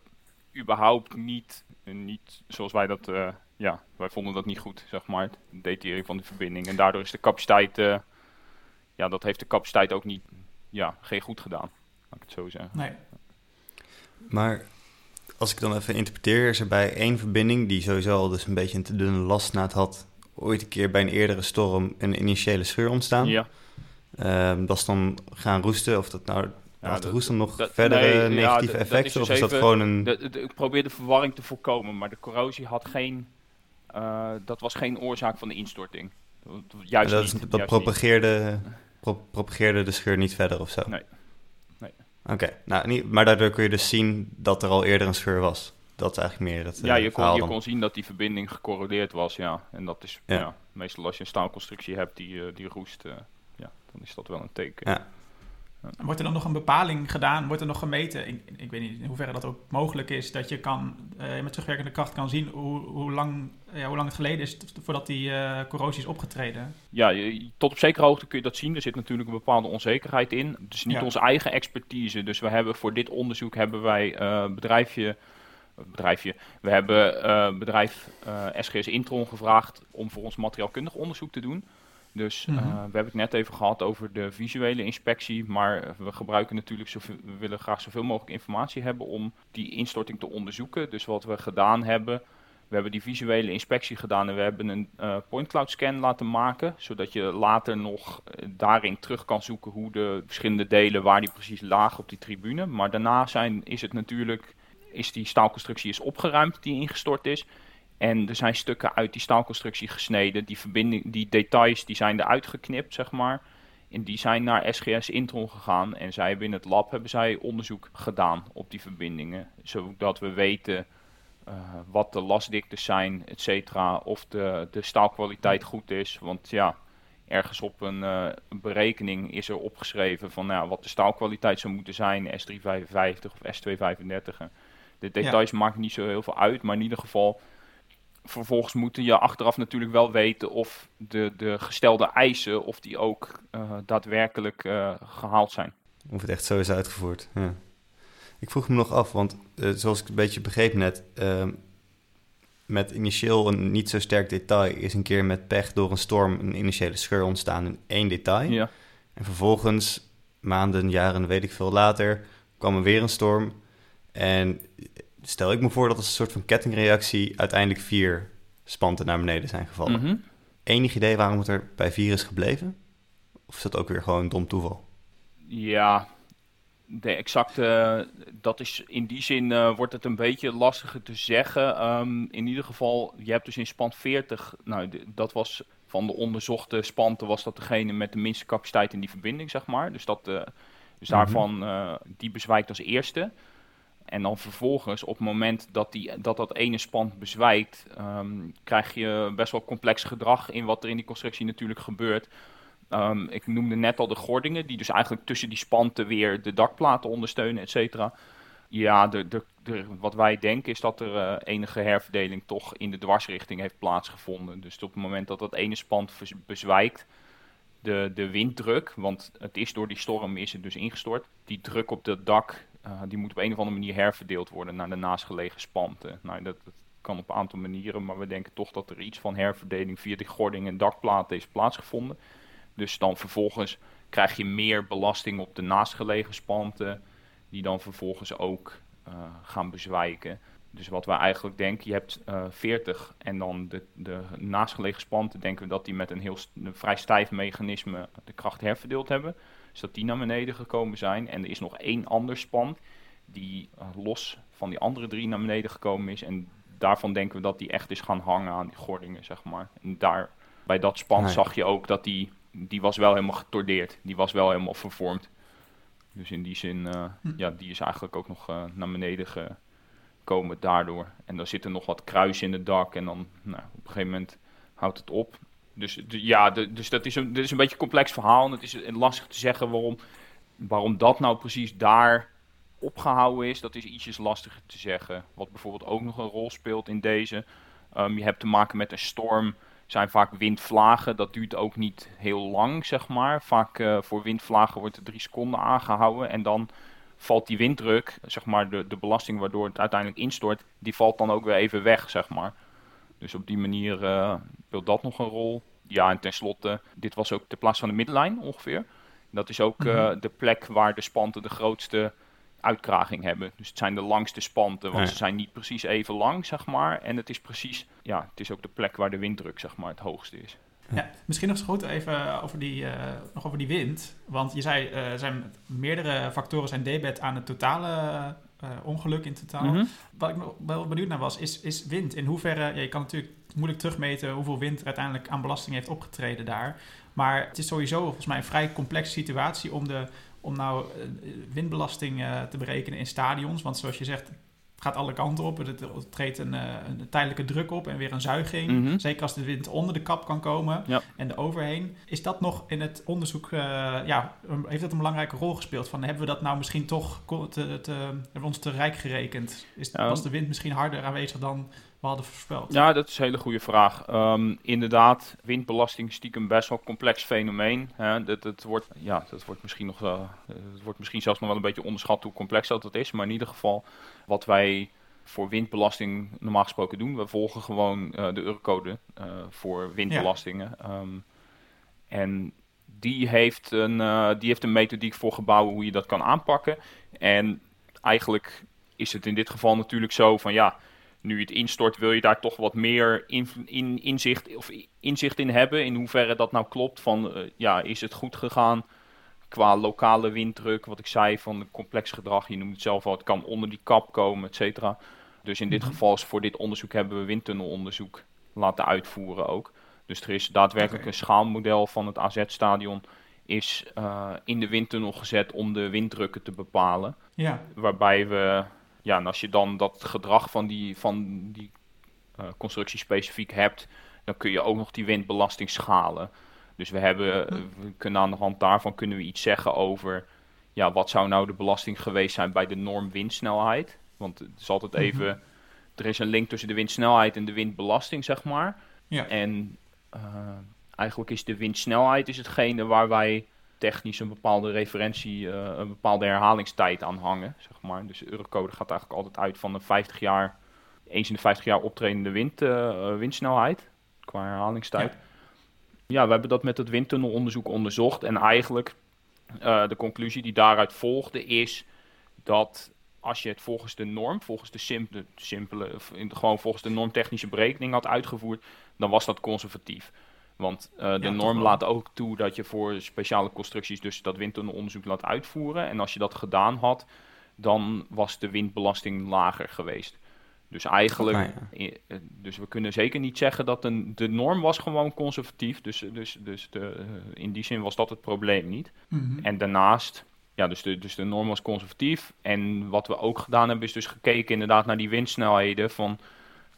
überhaupt niet, niet zoals wij dat. ja, wij vonden dat niet goed, zeg maar. De detaillering van de verbinding. En daardoor is de capaciteit ja, dat heeft de capaciteit ook niet, ja, geen goed gedaan. Laat ik het zo zeggen. Nee. Maar als ik dan even interpreteer, is er bij één verbinding, die sowieso al dus een beetje een te dunne lastnaad had, ooit een keer bij een eerdere storm een initiële scheur ontstaan. Ja. Um, dat is dan gaan roesten, of dat nou ja, had de roest dan nog verdere nee, negatieve ja, effecten? Dus of is dat gewoon een... De, de, ik probeer de verwarring te voorkomen, maar de corrosie had geen... Uh, dat was geen oorzaak van de instorting. Juist dat, niet, dat juist propageerde, pro, propageerde de scheur niet verder of zo? Nee. nee. Oké, okay. nou, niet, maar daardoor kun je dus zien dat er al eerder een scheur was. Dat is eigenlijk meer het Ja, je, uh, kon, je kon zien dat die verbinding gecorrodeerd was, ja. En dat is, ja. ja meestal als je een staalconstructie hebt die, uh, die roest, uh, ja, dan is dat wel een teken. Ja. Wordt er dan nog een bepaling gedaan? Wordt er nog gemeten? Ik, ik weet niet in hoeverre dat ook mogelijk is. Dat je kan, uh, met terugwerkende kracht kan zien hoe, hoe, lang, ja, hoe lang het geleden is voordat die uh, corrosie is opgetreden. Ja, je, tot op zekere hoogte kun je dat zien. Er zit natuurlijk een bepaalde onzekerheid in. Het is niet ja. onze eigen expertise. Dus we hebben voor dit onderzoek hebben wij uh, bedrijfje bedrijfje. We hebben uh, bedrijf SGS Intron gevraagd om voor ons materiaalkundig onderzoek te doen. Dus mm -hmm. uh, we hebben het net even gehad over de visuele inspectie, maar we gebruiken natuurlijk zoveel, we willen graag zoveel mogelijk informatie hebben om die instorting te onderzoeken. Dus wat we gedaan hebben, we hebben die visuele inspectie gedaan en we hebben een uh, point cloud scan laten maken, zodat je later nog uh, daarin terug kan zoeken hoe de verschillende delen, waar die precies lagen op die tribune. Maar daarna zijn, is het natuurlijk, is die staalconstructie is opgeruimd die ingestort is. En er zijn stukken uit die staalconstructie gesneden. Die, verbinding, die details die zijn eruit geknipt, zeg maar. En die zijn naar SGS Intron gegaan. En zij hebben in het lab hebben zij onderzoek gedaan op die verbindingen. Zodat we weten uh, wat de lastdiktes zijn, et cetera. Of de, de staalkwaliteit goed is. Want ja, ergens op een, uh, een berekening is er opgeschreven van nou, wat de staalkwaliteit zou moeten zijn. S355 of S235. De details ja. maken niet zo heel veel uit. Maar in ieder geval vervolgens moet je achteraf natuurlijk wel weten of de, de gestelde eisen, of die ook uh, daadwerkelijk uh, gehaald zijn. Of het echt zo is uitgevoerd. Ja. Ik vroeg me nog af, want uh, zoals ik een beetje begreep net, ehm, met initieel een niet zo sterk detail is een keer met pech door een storm een initiële scheur ontstaan in één detail. Ja. En vervolgens, maanden, jaren, weet ik veel later, kwam er weer een storm. En stel ik me voor dat als een soort van kettingreactie uiteindelijk vier spanten naar beneden zijn gevallen. Mhm. Enig idee waarom het er bij vier is gebleven? Of is dat ook weer gewoon dom toeval? Ja, de exacte, dat is in die zin uh, wordt het een beetje lastiger te zeggen. Um, in ieder geval, je hebt dus in span 40, nou de, dat was van de onderzochte spanten, was dat degene met de minste capaciteit in die verbinding, zeg maar. Dus, dat, uh, dus Mhm. daarvan, uh, die bezwijkt als eerste. En dan vervolgens, op het moment dat die, dat, dat ene spant bezwijkt, um, krijg je best wel complex gedrag in wat er in die constructie natuurlijk gebeurt. Um, ik noemde net al de gordingen, die dus eigenlijk tussen die spanten weer de dakplaten ondersteunen, et cetera. Ja, de, de, wat wij denken is dat er uh, enige herverdeling toch in de dwarsrichting heeft plaatsgevonden. Dus op het moment dat dat ene spant bezwijkt, de, de winddruk, want het is door die storm is het dus ingestort, die druk op het dak, uh, die moet op een of andere manier herverdeeld worden naar de naastgelegen spanten. Nou, dat, kan op een aantal manieren, maar we denken toch dat er iets van herverdeling via de gording en dakplaten is plaatsgevonden. Dus dan vervolgens krijg je meer belasting op de naastgelegen spanten, die dan vervolgens ook uh, gaan bezwijken. Dus wat we eigenlijk denken, je hebt uh, 40 en dan de, de naastgelegen spanten, denken we dat die met een, heel, een vrij stijf mechanisme de kracht herverdeeld hebben. Dus dat die naar beneden gekomen zijn. En er is nog één ander span die uh, los van die andere drie naar beneden gekomen is. En daarvan denken we dat die echt is gaan hangen aan die gordingen, zeg maar. En daar, bij dat span Nee. zag je ook dat die die was wel helemaal getordeerd. Die was wel helemaal vervormd. Dus in die zin, uh, Hm. ja, die is eigenlijk ook nog uh, naar beneden gekomen daardoor. En dan zitten nog wat kruisen in het dak en dan nou, op een gegeven moment houdt het op. Dus ja, dus dat is, een, dat is een beetje een complex verhaal. En het is lastig te zeggen waarom, waarom dat nou precies daar opgehouden is. Dat is ietsjes lastiger te zeggen. Wat bijvoorbeeld ook nog een rol speelt in deze. Um, je hebt te maken met een storm zijn vaak windvlagen. Dat duurt ook niet heel lang, zeg maar. Vaak uh, voor windvlagen wordt er drie seconden aangehouden. En dan valt die winddruk, zeg maar, de, de belasting waardoor het uiteindelijk instort, die valt dan ook weer even weg, zeg maar. Dus op die manier uh, speelt dat nog een rol. Ja, en tenslotte, dit was ook de plaats van de middenlijn ongeveer. Dat is ook uh, mm-hmm. de plek waar de spanten de grootste uitkraging hebben. Dus het zijn de langste spanten, want Ja. ze zijn niet precies even lang, zeg maar. En het is precies, ja, het is ook de plek waar de winddruk, zeg maar, het hoogste is. Ja, misschien nog eens goed even over die, uh, nog over die wind. Want je zei, uh, er zijn meerdere factoren zijn debet aan het totale uh, ongeluk in totaal. Mhm. Wat ik nog wel benieuwd naar was, is, is wind. In hoeverre, ja, je kan natuurlijk moeilijk terugmeten hoeveel wind er uiteindelijk aan belasting heeft opgetreden daar. Maar het is sowieso volgens mij een vrij complexe situatie om, de, om nou uh, windbelasting uh, te berekenen in stadions. Want zoals je zegt, het gaat alle kanten op. Er treedt een, uh, een, tijdelijke druk op en weer een zuiging. Mhm. Zeker als de wind onder de kap kan komen Ja. en er overheen. Is dat nog in het onderzoek, uh, ja, heeft dat een belangrijke rol gespeeld? Van, hebben we dat nou misschien toch te, te, hebben we ons te rijk gerekend? Is, Ja. Was de wind misschien harder aanwezig dan we hadden voorspeld? Ja, dat is een hele goede vraag. Um, inderdaad, windbelasting is stiekem best wel een complex fenomeen. Hè. Dat, dat, wordt, ja, dat wordt misschien nog, uh, het wordt misschien zelfs nog wel een beetje onderschat hoe complex dat, dat is. Maar in ieder geval, wat wij voor windbelasting normaal gesproken doen, we volgen gewoon uh, de eurocode uh, voor windbelastingen. Ja. Um, en die heeft, een, uh, die heeft een methodiek voor gebouwen hoe je dat kan aanpakken. En eigenlijk is het in dit geval natuurlijk zo van ja, nu het instort, wil je daar toch wat meer in, in, inzicht, of inzicht in hebben. In hoeverre dat nou klopt. Van uh, ja, is het goed gegaan qua lokale winddruk? Wat ik zei van complex gedrag. Je noemt het zelf al, het kan onder die kap komen, et cetera. Dus in dit Mhm. geval, is voor dit onderzoek hebben we windtunnelonderzoek laten uitvoeren ook. Dus er is daadwerkelijk een schaalmodel van het AZ-stadion is uh, in de windtunnel gezet om de winddrukken te bepalen. Ja, Waarbij we, ja, en als je dan dat gedrag van die, van die uh, constructie specifiek hebt, dan kun je ook nog die windbelasting schalen. Dus we, hebben, we kunnen aan de hand daarvan kunnen we iets zeggen over, ja, wat zou nou de belasting geweest zijn bij de norm windsnelheid? Want het is altijd Mhm. even er is een link tussen de windsnelheid en de windbelasting, zeg maar. Ja. En uh, eigenlijk is de windsnelheid is hetgene waar wij technisch een bepaalde referentie, uh, een bepaalde herhalingstijd aan hangen, zeg maar. Dus de Eurocode gaat eigenlijk altijd uit van een 50 jaar, eens in de 50 jaar optredende wind, uh, windsnelheid, qua herhalingstijd. Ja. ja, we hebben dat met het windtunnelonderzoek onderzocht en eigenlijk uh, de conclusie die daaruit volgde is dat als je het volgens de norm, volgens de simpele, simpele gewoon volgens de normtechnische berekening had uitgevoerd, dan was dat conservatief. Want uh, de Ja, norm laat ook toe dat je voor speciale constructies dus dat windtunnelonderzoek laat uitvoeren. En als je dat gedaan had, dan was de windbelasting lager geweest. Dus eigenlijk, Nou ja. i- eh, dus we kunnen zeker niet zeggen dat een, de norm was gewoon conservatief. Dus, dus, dus de, eh, in die zin was dat het probleem niet. Mhm. En daarnaast, ja, dus de, dus de norm was conservatief. En wat we ook gedaan hebben, is dus gekeken inderdaad naar die windsnelheden van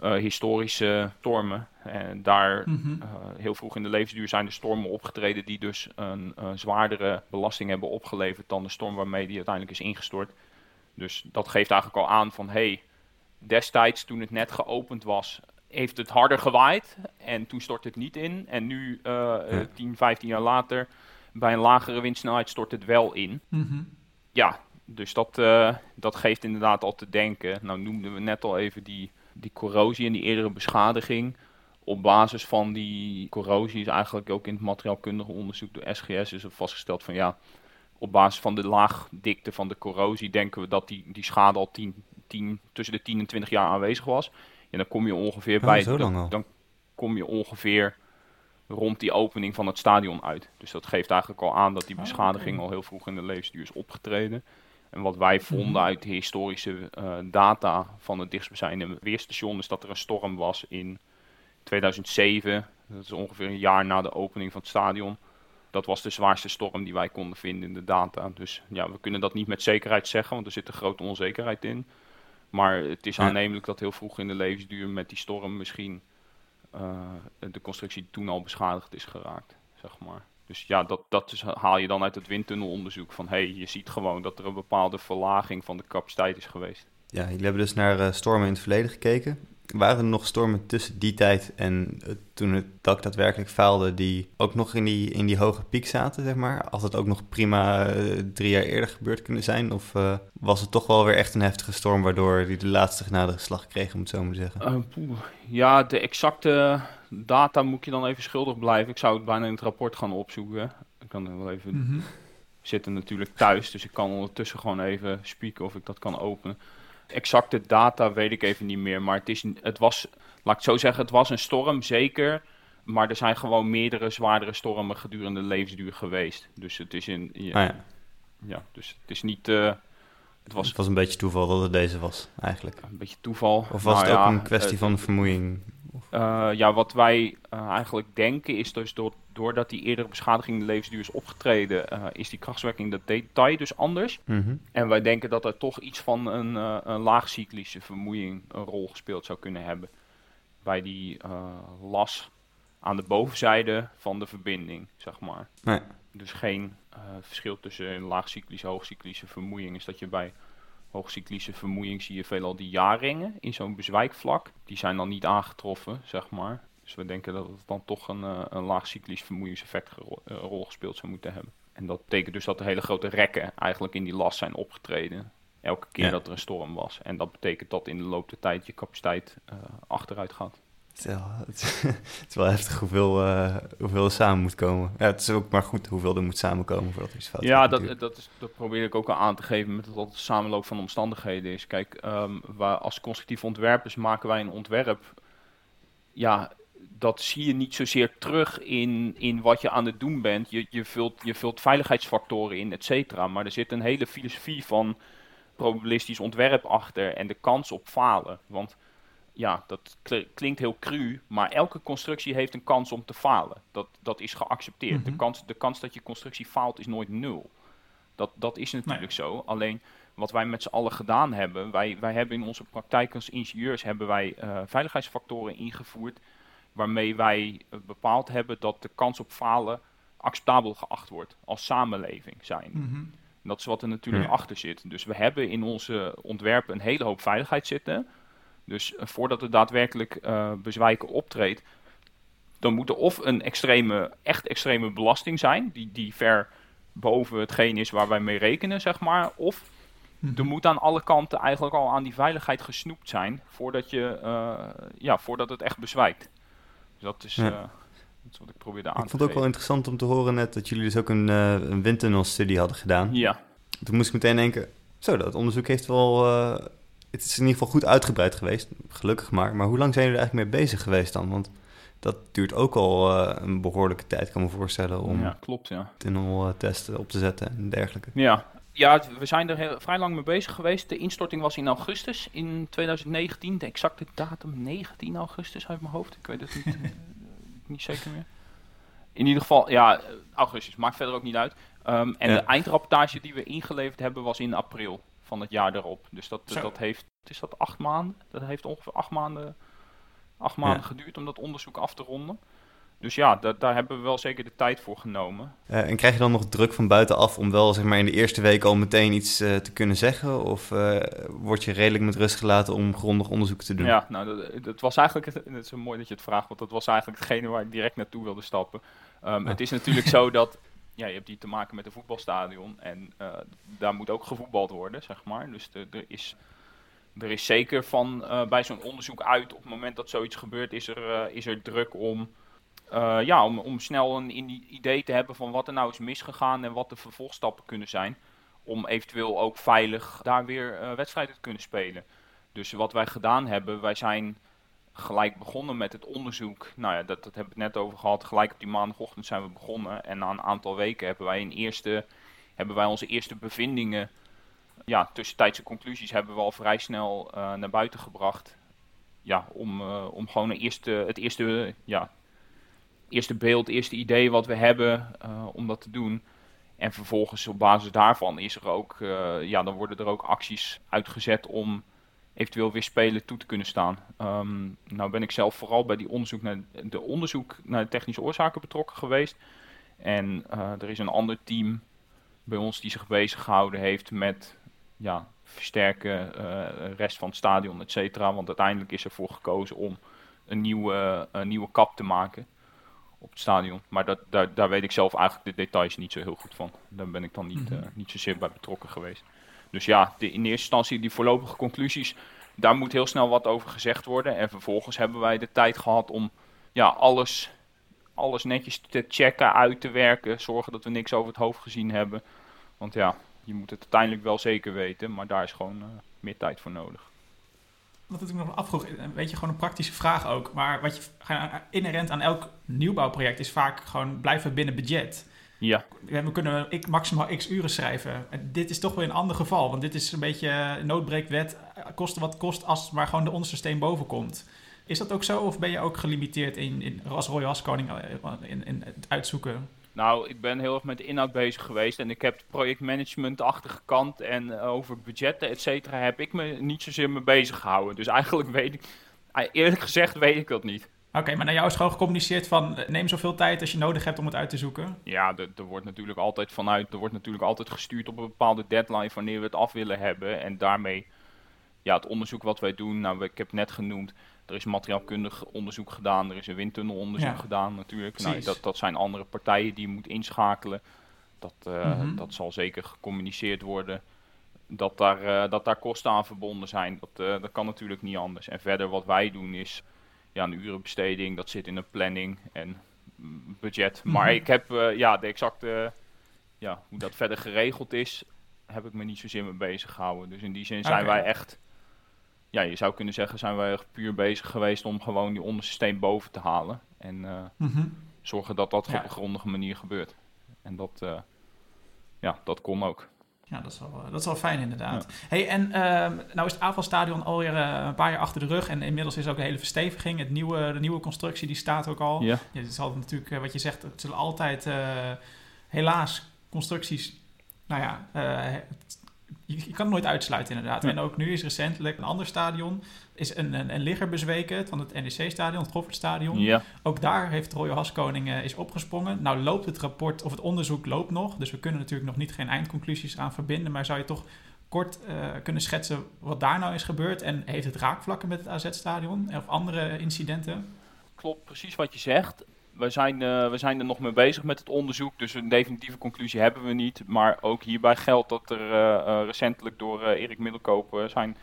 eh, historische stormen. En daar Mhm. eh, heel vroeg in de levensduur zijn de stormen opgetreden die dus een eh, zwaardere belasting hebben opgeleverd dan de storm waarmee die uiteindelijk is ingestort. Dus dat geeft eigenlijk al aan van hey, destijds toen het net geopend was, heeft het harder gewaaid en toen stort het niet in. En nu, eh, 10, 15 jaar later, bij een lagere windsnelheid stort het wel in. Mhm. Ja, dus dat, dat geeft inderdaad al te denken. Nou noemden we net al even die, die corrosie en die eerdere beschadiging. Op basis van die corrosie is eigenlijk ook in het materiaalkundige onderzoek door SGS is er vastgesteld van ja, op basis van de laagdikte van de corrosie denken we dat die, die schade al 10, 10, tussen de 10 en 20 jaar aanwezig was. En dan kom je ongeveer Oh, bij, dan, dan kom je ongeveer rond die opening van het stadion uit. Dus dat geeft eigenlijk al aan dat die Ah, beschadiging al heel vroeg in de levensduur is opgetreden. En wat wij vonden Mhm. uit de historische eh, data van het dichtstbijzijnde weerstation is dat er een storm was in 2007. Dat is ongeveer een jaar na de opening van het stadion. Dat was de zwaarste storm die wij konden vinden in de data. Dus ja, we kunnen dat niet met zekerheid zeggen, want er zit een grote onzekerheid in. Maar het is aannemelijk dat heel vroeg in de levensduur met die storm misschien eh, de constructie toen al beschadigd is geraakt, zeg maar. Dus ja, dat, dat is, haal je dan uit het windtunnelonderzoek van, hé, hey, je ziet gewoon dat er een bepaalde verlaging van de capaciteit is geweest. Ja, jullie hebben dus naar eh, stormen in het verleden gekeken. Waren er nog stormen tussen die tijd en eh, toen het dak daadwerkelijk faalde, die ook nog in die, in die hoge piek zaten, zeg maar? Had het ook nog prima eh, drie jaar eerder gebeurd kunnen zijn? Of was het toch wel weer echt een heftige storm, waardoor die de laatste genadegeslag kreeg, om het zo maar te zeggen? Ja, de exacte data moet je dan even schuldig blijven. Ik zou het bijna in het rapport gaan opzoeken. Ik kan er wel even Mhm. zitten natuurlijk thuis, dus ik kan ondertussen gewoon even spieken of ik dat kan openen. Exacte data weet ik even niet meer, maar het, is, het was, laat ik het zo zeggen, het was een storm, zeker. Maar er zijn gewoon meerdere zwaardere stormen gedurende de levensduur geweest. Dus het is, in, ja, Ah ja, ja, dus het is niet, eh, het was het was een beetje toeval dat het deze was, eigenlijk. een beetje toeval. Of was Nou het ook ja, een kwestie eh, van vermoeiing? Eh, ja, wat wij eh, eigenlijk denken is dus door, doordat die eerdere beschadiging in de levensduur is opgetreden, eh, is die krachtswerking dat detail dus anders. Mhm. En wij denken dat er toch iets van een, een laagcyclische vermoeiing een rol gespeeld zou kunnen hebben. Bij die las aan de bovenzijde van de verbinding, zeg maar. Nee. Dus geen verschil tussen een laagcyclische en hoogcyclische vermoeiing is dat je bij hoogcyclische vermoeiing zie je veelal die jaarringen in zo'n bezwijkvlak. Die zijn dan niet aangetroffen, zeg maar. Dus we denken dat het dan toch een, eh, een laagcyclisch vermoeiingseffect gero- eh, rol gespeeld zou moeten hebben. En dat betekent dus dat er hele grote rekken eigenlijk in die last zijn opgetreden. Elke keer Ja. dat er een storm was. En dat betekent dat in de loop der tijd je capaciteit eh, achteruit gaat. Het is wel, het, is wel heftig hoeveel, eh, hoeveel er samen moet komen. Ja, het is ook maar goed hoeveel er moet samenkomen voordat er iets fout Ja, gaat dat, natuurlijk. dat, is, dat probeer ik ook al aan te geven met dat het samenloop van omstandigheden is. Kijk, ehm waar, als constructief ontwerpers maken wij een ontwerp. Ja, dat zie je niet zozeer terug in, in wat je aan het doen bent. Je, je, vult, je vult veiligheidsfactoren in, et cetera. Maar er zit een hele filosofie van probabilistisch ontwerp achter en de kans op falen. Want ja, dat kl- klinkt heel cru, maar elke constructie heeft een kans om te falen. Dat, dat is geaccepteerd. de, Mhm. kans, de kans dat je constructie faalt is nooit nul. Dat, dat is natuurlijk zo. Alleen wat wij met z'n allen gedaan hebben, wij, wij hebben in onze praktijk als ingenieurs hebben wij eh, veiligheidsfactoren ingevoerd waarmee wij eh, bepaald hebben dat de kans op falen acceptabel geacht wordt als samenleving zijn. Mhm. Dat is wat er natuurlijk Ja. achter zit. Dus we hebben in onze ontwerpen een hele hoop veiligheid zitten. Dus voordat het daadwerkelijk bezwijken optreedt, dan moet er of een extreme, echt extreme belasting zijn, die, die ver boven hetgeen is waar wij mee rekenen, zeg maar. Of er mhm. moet aan alle kanten eigenlijk al aan die veiligheid gesnoept zijn voordat, je, ja, voordat het echt bezwijkt. Dus dat is, dat is wat ik probeerde aan ik te Ik vond het ook wel interessant om te horen net dat jullie dus ook een, uh, een windtunnelstudie hadden gedaan. Ja. Toen moest ik meteen denken, zo, dat onderzoek heeft wel... Het is in ieder geval goed uitgebreid geweest, gelukkig maar. Maar hoe lang zijn jullie er eigenlijk mee bezig geweest dan? Want dat duurt ook al uh, een behoorlijke tijd, kan me voorstellen, om ja, klopt, ja. tunneltesten op te zetten en dergelijke. Ja, ja, we zijn er heel, vrij lang mee bezig geweest. De instorting was in augustus in 2019. De exacte datum 19 augustus uit mijn hoofd. Ik weet het niet niet zeker meer. In ieder geval, ja, augustus, maakt verder ook niet uit. Ehm, en de eindrapportage die we ingeleverd hebben was in april van het jaar erop. Dus dat, dat heeft, is dat acht maanden? Dat heeft ongeveer acht maanden, acht maanden geduurd om dat onderzoek af te ronden. Dus ja, daar hebben we wel zeker de tijd voor genomen. Uh, en krijg je dan nog druk van buitenaf om wel zeg maar, in de eerste week al meteen iets uh, te kunnen zeggen? Of uh, word je redelijk met rust gelaten om grondig onderzoek te doen? Ja, nou, dat, dat was eigenlijk, het, het is mooi dat je het vraagt, want dat was eigenlijk hetgene waar ik direct naartoe wilde stappen. Um, Het is natuurlijk zo dat ja, je hebt die te maken met een voetbalstadion en daar moet ook gevoetbald worden, zeg maar. Dus er is er is zeker van bij zo'n onderzoek uit, op het moment dat zoiets gebeurt, is er, is er druk om ja, om, om snel een idee te hebben van wat er nou is misgegaan en wat de vervolgstappen kunnen zijn. Om eventueel ook veilig daar weer wedstrijden te kunnen spelen. Dus wat wij gedaan hebben, wij zijn gelijk begonnen met het onderzoek. Nou ja, dat, dat hebben we net over gehad. Gelijk op die maandagochtend zijn we begonnen. En na een aantal weken hebben wij, een eerste, hebben wij onze eerste bevindingen, ja, tussentijdse conclusies, hebben we al vrij snel uh, naar buiten gebracht. Ja, om, om gewoon een eerste, het eerste ja, eerste beeld, eerste idee wat we hebben uh, om dat te doen. En vervolgens op basis daarvan is er ook, ja, dan worden er ook acties uitgezet om eventueel weer spelen toe te kunnen staan. Um, nou ben ik zelf vooral bij die onderzoek naar de onderzoek naar de technische oorzaken betrokken geweest. En uh, er is een ander team bij ons die zich bezig gehouden heeft met ja, versterken, uh, rest van het stadion, et cetera. Want uiteindelijk is ervoor gekozen om een nieuwe, een nieuwe kap te maken op het stadion. Maar dat, daar, daar weet ik zelf eigenlijk de details niet zo heel goed van. Daar ben ik dan niet, mm niet zozeer bij betrokken geweest. Dus ja, de, in eerste instantie die voorlopige conclusies, daar moet heel snel wat over gezegd worden. En vervolgens hebben wij de tijd gehad om ja, alles, alles netjes te checken, uit te werken. Zorgen dat we niks over het hoofd gezien hebben. Want ja, je moet het uiteindelijk wel zeker weten, maar daar is gewoon uh, meer tijd voor nodig wat ik nog afvroeg, weet je, gewoon een praktische vraag ook. Maar wat je inherent aan elk nieuwbouwproject is vaak gewoon blijven binnen budget. Ja. We kunnen ik, maximaal x uren schrijven. dit is toch wel een ander geval, want dit is een beetje noodbreekwet. Kosten wat kost als maar gewoon de onderste steen boven komt. Is dat ook zo of ben je ook gelimiteerd in, in als Royal Koning eh, in, in het uitzoeken? Nou, ik ben heel erg met de inhoud bezig geweest en ik heb projectmanagement-achtige kant en uh, over budgetten, et cetera, heb ik me niet zozeer mee bezig gehouden. Dus eigenlijk weet ik, eh, eerlijk gezegd weet ik dat niet. Oké, maar naar jou is gewoon gecommuniceerd van eh, neem zoveel tijd als je nodig hebt om het uit te zoeken? Ja, er wordt natuurlijk altijd vanuit, er wordt natuurlijk altijd gestuurd op een bepaalde deadline wanneer we het af willen hebben. En daarmee, ja, het onderzoek wat wij doen, nou, ik heb net genoemd, er is materiaalkundig onderzoek gedaan, er is een windtunnelonderzoek gedaan natuurlijk. Nou, dat, dat zijn andere partijen die je moet inschakelen. Dat, uh, mm dat zal zeker gecommuniceerd worden. Dat daar, uh, dat daar kosten aan verbonden zijn. Dat, uh, dat kan natuurlijk niet anders. En verder wat wij doen is ja, een urenbesteding. Dat zit in een planning en budget. Mm -hmm. Maar ik heb ja, de exacte ja, hoe dat verder geregeld is, heb ik me niet zozeer mee bezig gehouden. Dus in die zin zijn wij echt ja, je zou kunnen zeggen, zijn wij puur bezig geweest om gewoon die onderste steen boven te halen. En uh, mm zorgen dat dat op een grondige manier gebeurt. En dat, uh, ja, dat kon ook. Ja, dat is wel, dat is wel fijn inderdaad. Hey, en uh, nou is het aanvalstadion alweer uh, een paar jaar achter de rug. En inmiddels is ook een hele versteviging. Het nieuwe, de nieuwe constructie die staat ook al. Ja. ja het is altijd natuurlijk, wat je zegt, het zullen altijd helaas constructies nou ja, je, kan het nooit uitsluiten inderdaad. En ook nu is recentelijk een ander stadion, is een, een, een ligger bezweken van het NEC-stadion, het Goffertstadion. Ja. Ook daar heeft Royal Haskoning uh, is opgesprongen. Nou loopt het rapport, of het onderzoek loopt nog, dus we kunnen natuurlijk nog niet geen eindconclusies aan verbinden, maar zou je toch kort kunnen schetsen wat daar nou is gebeurd? En heeft het raakvlakken met het AZ-stadion of andere incidenten? Klopt, precies wat je zegt. We zijn, we zijn er nog mee bezig met het onderzoek, dus een definitieve conclusie hebben we niet. Maar ook hierbij geldt dat er recentelijk door Erik Middelkoop zijn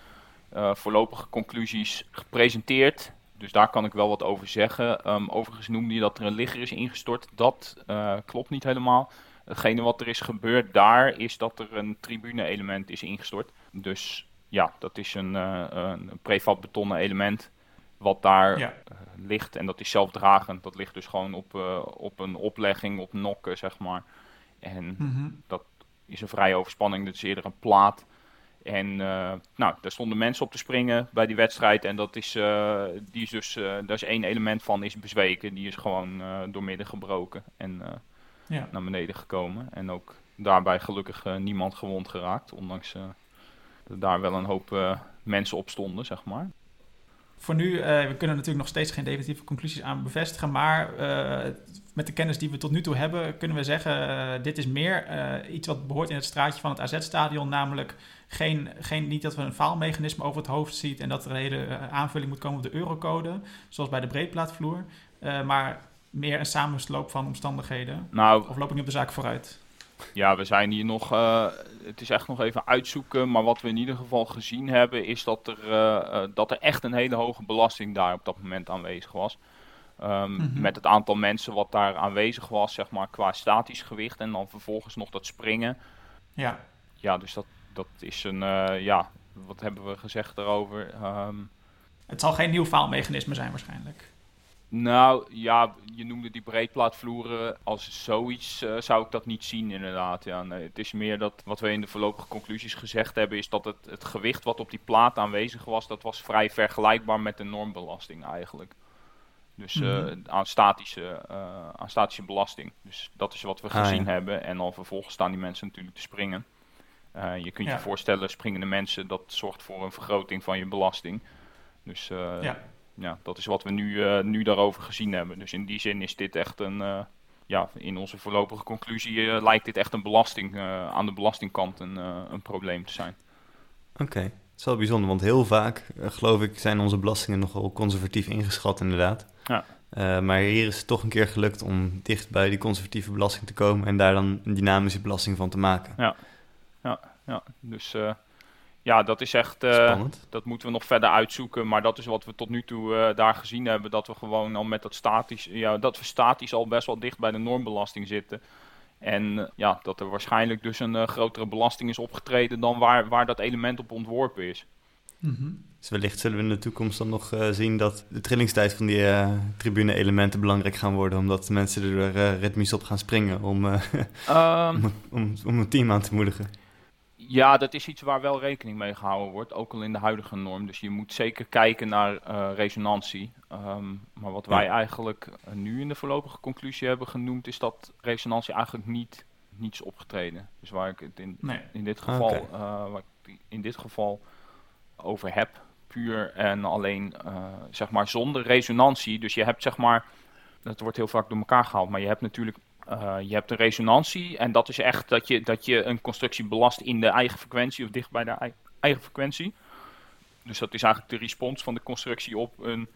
voorlopige conclusies gepresenteerd. Dus daar kan ik wel wat over zeggen. Um, overigens noemde je dat er een ligger is ingestort. Dat klopt niet helemaal. Hetgene wat er is gebeurd daar is dat er een tribune-element is ingestort. Dus ja, dat is een, een prefab betonnen element wat daar ja. uh, ligt. En dat is zelfdragend. Dat ligt dus gewoon op, op een oplegging, op nokken, zeg maar. En mm -hmm. dat is een vrije overspanning. Dat is eerder een plaat en uh, nou, daar stonden mensen op te springen bij die wedstrijd. En dat is, uh, die is dus, uh, daar is één element van is bezweken. Die is gewoon doormidden gebroken en ja. naar beneden gekomen. En ook daarbij gelukkig niemand gewond geraakt. Ondanks dat daar wel een hoop mensen op stonden, zeg maar. Voor nu, we kunnen natuurlijk nog steeds geen definitieve conclusies aan bevestigen. Maar met de kennis die we tot nu toe hebben, kunnen we zeggen: dit is meer iets wat behoort in het straatje van het AZ-stadion. Namelijk geen, geen, niet dat we een faalmechanisme over het hoofd ziet en dat er een hele eh, aanvulling moet komen op de eurocode, zoals bij de breedplaatvloer. Uh, maar meer een samensloop van omstandigheden. Nou, of loop ik nu op de zaak vooruit? Ja, we zijn hier nog. Uh, het is echt nog even uitzoeken. Maar wat we in ieder geval gezien hebben, is dat er, uh, dat er echt een hele hoge belasting daar op dat moment aanwezig was. Um, mm -hmm. Met het aantal mensen wat daar aanwezig was, zeg maar, qua statisch gewicht. En dan vervolgens nog dat springen. Ja. Ja, dus dat, dat is een, uh, ja, wat hebben we gezegd daarover? Um, het zal geen nieuw faalmechanisme zijn waarschijnlijk. Nou ja, je noemde die breedplaatvloeren. Als zoiets uh, zou ik dat niet zien inderdaad. Ja, nee, het is meer dat wat we in de voorlopige conclusies gezegd hebben... is dat het, het gewicht wat op die plaat aanwezig was... dat was vrij vergelijkbaar met de normbelasting eigenlijk. Dus uh, mm -hmm. aan, statische, uh, aan statische belasting. Dus dat is wat we gezien ah, ja. hebben. En dan vervolgens staan die mensen natuurlijk te springen. Je kunt ja. je voorstellen, springende mensen, dat zorgt voor een vergroting van je belasting. Dus ja. Ja. dat is wat we nu, uh, nu daarover gezien hebben. Dus in die zin is dit echt een, ja, in onze voorlopige conclusie lijkt dit echt een belasting, aan de belastingkant een, een probleem te zijn. Oké, okay. het is wel bijzonder, want heel vaak, geloof ik, zijn onze belastingen nogal conservatief ingeschat inderdaad. Ja. Maar hier is het toch een keer gelukt om dicht bij die conservatieve belasting te komen en daar dan een dynamische belasting van te maken. Ja, ja, ja. Dus ja, dat is echt. Uh, dat moeten we nog verder uitzoeken. Maar dat is wat we tot nu toe uh, daar gezien hebben. Dat we gewoon al met dat statisch. Ja, dat we statisch al best wel dicht bij de normbelasting zitten. En ja, dat er waarschijnlijk dus een grotere belasting is opgetreden dan waar, waar dat element op ontworpen is. Mm -hmm. Dus wellicht zullen we in de toekomst dan nog zien dat de trillingstijd van die tribune-elementen belangrijk gaan worden. Omdat mensen er ritmisch op gaan springen om, um, om, om, om een team aan te moedigen. Ja, dat is iets waar wel rekening mee gehouden wordt, ook al in de huidige norm. Dus je moet zeker kijken naar uh, resonantie. Um, maar wat wij eigenlijk uh, nu in de voorlopige conclusie hebben genoemd, is dat resonantie eigenlijk niet, niet is opgetreden. Dus waar ik het in, nee. in, dit geval, okay. uh, waar ik in dit geval over heb, puur en alleen zeg maar zonder resonantie. Dus je hebt zeg maar, dat wordt heel vaak door elkaar gehaald, maar je hebt natuurlijk uh, je hebt een resonantie en dat is echt dat je, dat je een constructie belast in de eigen frequentie of dicht bij de eigen frequentie. Dus dat is eigenlijk de respons van de constructie op een,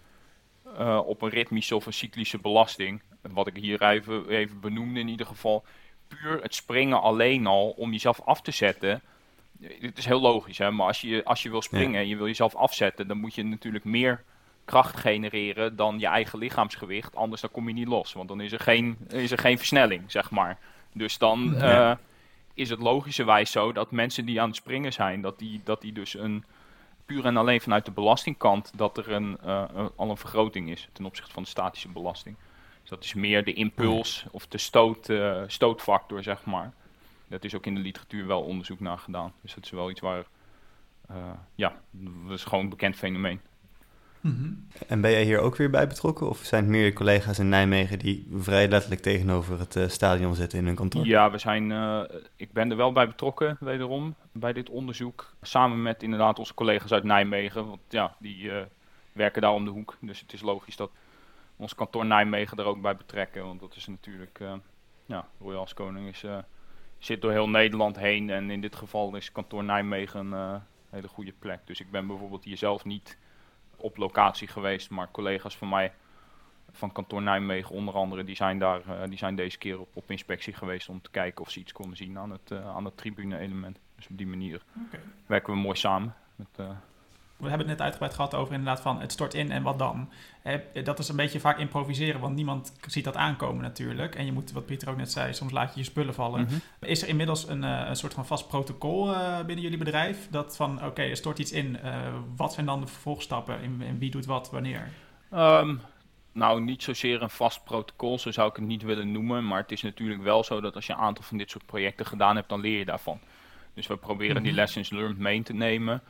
uh, op een ritmische of een cyclische belasting. Wat ik hier even, even benoemde in ieder geval. Puur het springen alleen al om jezelf af te zetten. Het is heel logisch, hè? maar als je, als je wil springen en je wil jezelf afzetten, dan moet je natuurlijk meer kracht genereren dan je eigen lichaamsgewicht. Anders dan kom je niet los, want dan is er geen, is er geen versnelling, zeg maar. Dus dan uh, is het logischerwijs zo dat mensen die aan het springen zijn, dat die, dat die dus een puur en alleen vanuit de belastingkant, dat er een, uh, al een vergroting is ten opzichte van de statische belasting. Dus dat is meer de impuls of de stoot, uh, stootfactor, zeg maar. Dat is ook in de literatuur wel onderzoek naar gedaan. Dus dat is wel iets waar, ja, dat is gewoon een bekend fenomeen. -hmm. En ben jij hier ook weer bij betrokken? Of zijn het meer collega's in Nijmegen die vrij letterlijk tegenover het uh, stadion zitten in hun kantoor? Ja, we zijn, uh, ik ben er wel bij betrokken, wederom, bij dit onderzoek. Samen met inderdaad onze collega's uit Nijmegen. Want ja, die uh, werken daar om de hoek. Dus het is logisch dat ons kantoor Nijmegen er ook bij betrekken. Want dat is natuurlijk, ja, Royal als koning is zit door heel Nederland heen. En in dit geval is kantoor Nijmegen een hele goede plek. Dus ik ben bijvoorbeeld hier zelf niet op locatie geweest, maar collega's van mij van kantoor Nijmegen onder andere, die zijn, daar, die zijn deze keer op, op inspectie geweest om te kijken of ze iets konden zien aan het, aan het tribune-element. Dus op die manier werken we mooi samen. Met, we hebben het net uitgebreid gehad over inderdaad van het stort in en wat dan. dat is een beetje vaak improviseren, want niemand ziet dat aankomen natuurlijk. En je moet, wat Pieter ook net zei, soms laat je je spullen vallen. Mhm. Is er inmiddels een, uh, een soort van vast protocol uh, binnen jullie bedrijf? Dat van, oké, er stort iets in. Uh, wat zijn dan de vervolgstappen en, wie doet wat wanneer? Um, nou, niet zozeer een vast protocol, zo zou ik het niet willen noemen. Maar het is natuurlijk wel zo dat als je een aantal van dit soort projecten gedaan hebt, dan leer je daarvan. Dus we proberen die mhm. lessons learned mee te nemen.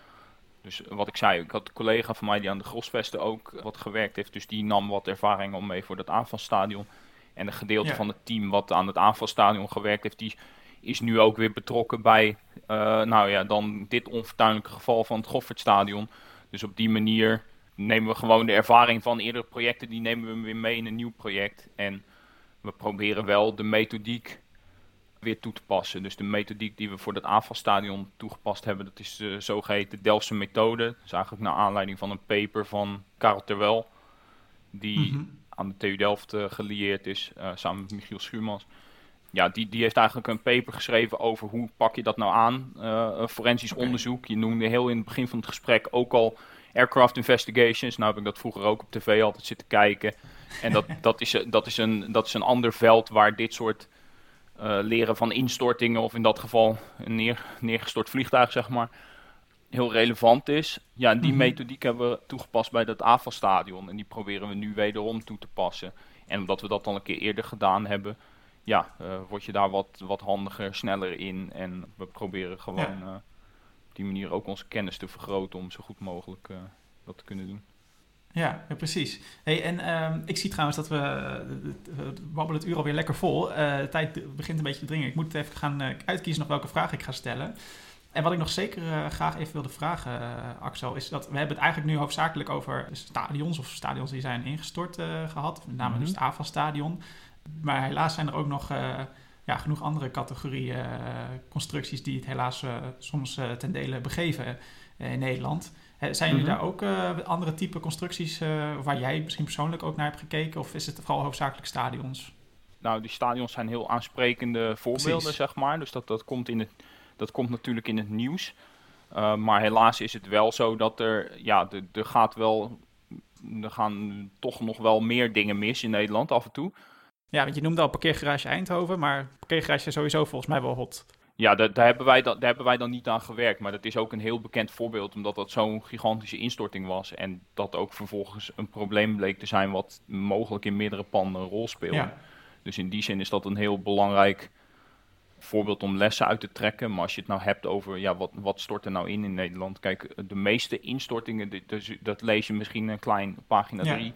Dus wat ik zei, ik had een collega van mij die aan de Grosvesten ook wat gewerkt heeft. Dus die nam wat ervaring om mee voor dat aanvalstadion. En een gedeelte van het team wat aan het aanvalstadion gewerkt heeft, die is nu ook weer betrokken bij, uh, nou ja, dan dit onfortuinlijke geval van het Goffertstadion. Dus op die manier nemen we gewoon de ervaring van eerdere projecten, die nemen we weer mee in een nieuw project. En we proberen wel de methodiek weer toe te passen. Dus de methodiek die we voor dat aanvalstadion toegepast hebben, dat is de zogeheten Delftse methode. Dat is eigenlijk naar aanleiding van een paper van Karel Terwel, die mhm. aan de TU Delft uh, gelieerd is, uh, samen met Michiel Schuurmans. Ja, die, die heeft eigenlijk een paper geschreven over hoe pak je dat nou aan, uh, forensisch onderzoek. Je noemde heel in het begin van het gesprek ook al aircraft investigations. Nou heb ik dat vroeger ook op tv altijd zitten kijken. En dat, dat, is, dat, is, een, dat is een ander veld waar dit soort leren van instortingen, of in dat geval een neer, neergestort vliegtuig, zeg maar, heel relevant is. Ja, die mhm. methodiek hebben we toegepast bij dat AFAL-stadion en die proberen we nu wederom toe te passen. En omdat we dat dan een keer eerder gedaan hebben, ja, uh, word je daar wat, wat handiger, sneller in. En we proberen gewoon uh, op die manier ook onze kennis te vergroten om zo goed mogelijk dat te kunnen doen. Ja, precies. Hey, en ehm, ik zie trouwens dat we, we babbelen het uur alweer lekker vol. Uh, de tijd begint een beetje te dringen. Ik moet even gaan uh, uitkiezen nog welke vraag ik ga stellen. En wat ik nog zeker graag even wilde vragen, Axel, is dat we hebben het eigenlijk nu hoofdzakelijk over stadions of stadions die zijn ingestort gehad. Met name mm dus het AFA-stadion. Maar helaas zijn er ook nog ja, genoeg andere categorieën constructies die het helaas soms ten dele begeven in Nederland. Zijn jullie mhm. daar ook uh, andere type constructies uh, waar jij misschien persoonlijk ook naar hebt gekeken? Of is het vooral hoofdzakelijk stadions? Nou, die stadions zijn heel aansprekende voorbeelden, zeg maar. Dus dat, dat, komt in het, dat komt natuurlijk in het nieuws. Uh, maar helaas is het wel zo dat er, ja, er gaat wel, er gaan toch nog wel meer dingen mis in Nederland af en toe. Ja, want je noemde al parkeergarage Eindhoven, maar parkeergarage is sowieso volgens mij wel hot. Ja, daar, daar, hebben wij dan, daar hebben wij dan niet aan gewerkt. Maar dat is ook een heel bekend voorbeeld, omdat dat zo'n gigantische instorting was. En dat ook vervolgens een probleem bleek te zijn, wat mogelijk in meerdere panden een rol speelde. Dus in die zin is dat een heel belangrijk voorbeeld om lessen uit te trekken. Maar als je het nou hebt over ja, wat, wat stort er nou in in Nederland. Kijk, de meeste instortingen, dat, dat lees je misschien een klein pagina 3.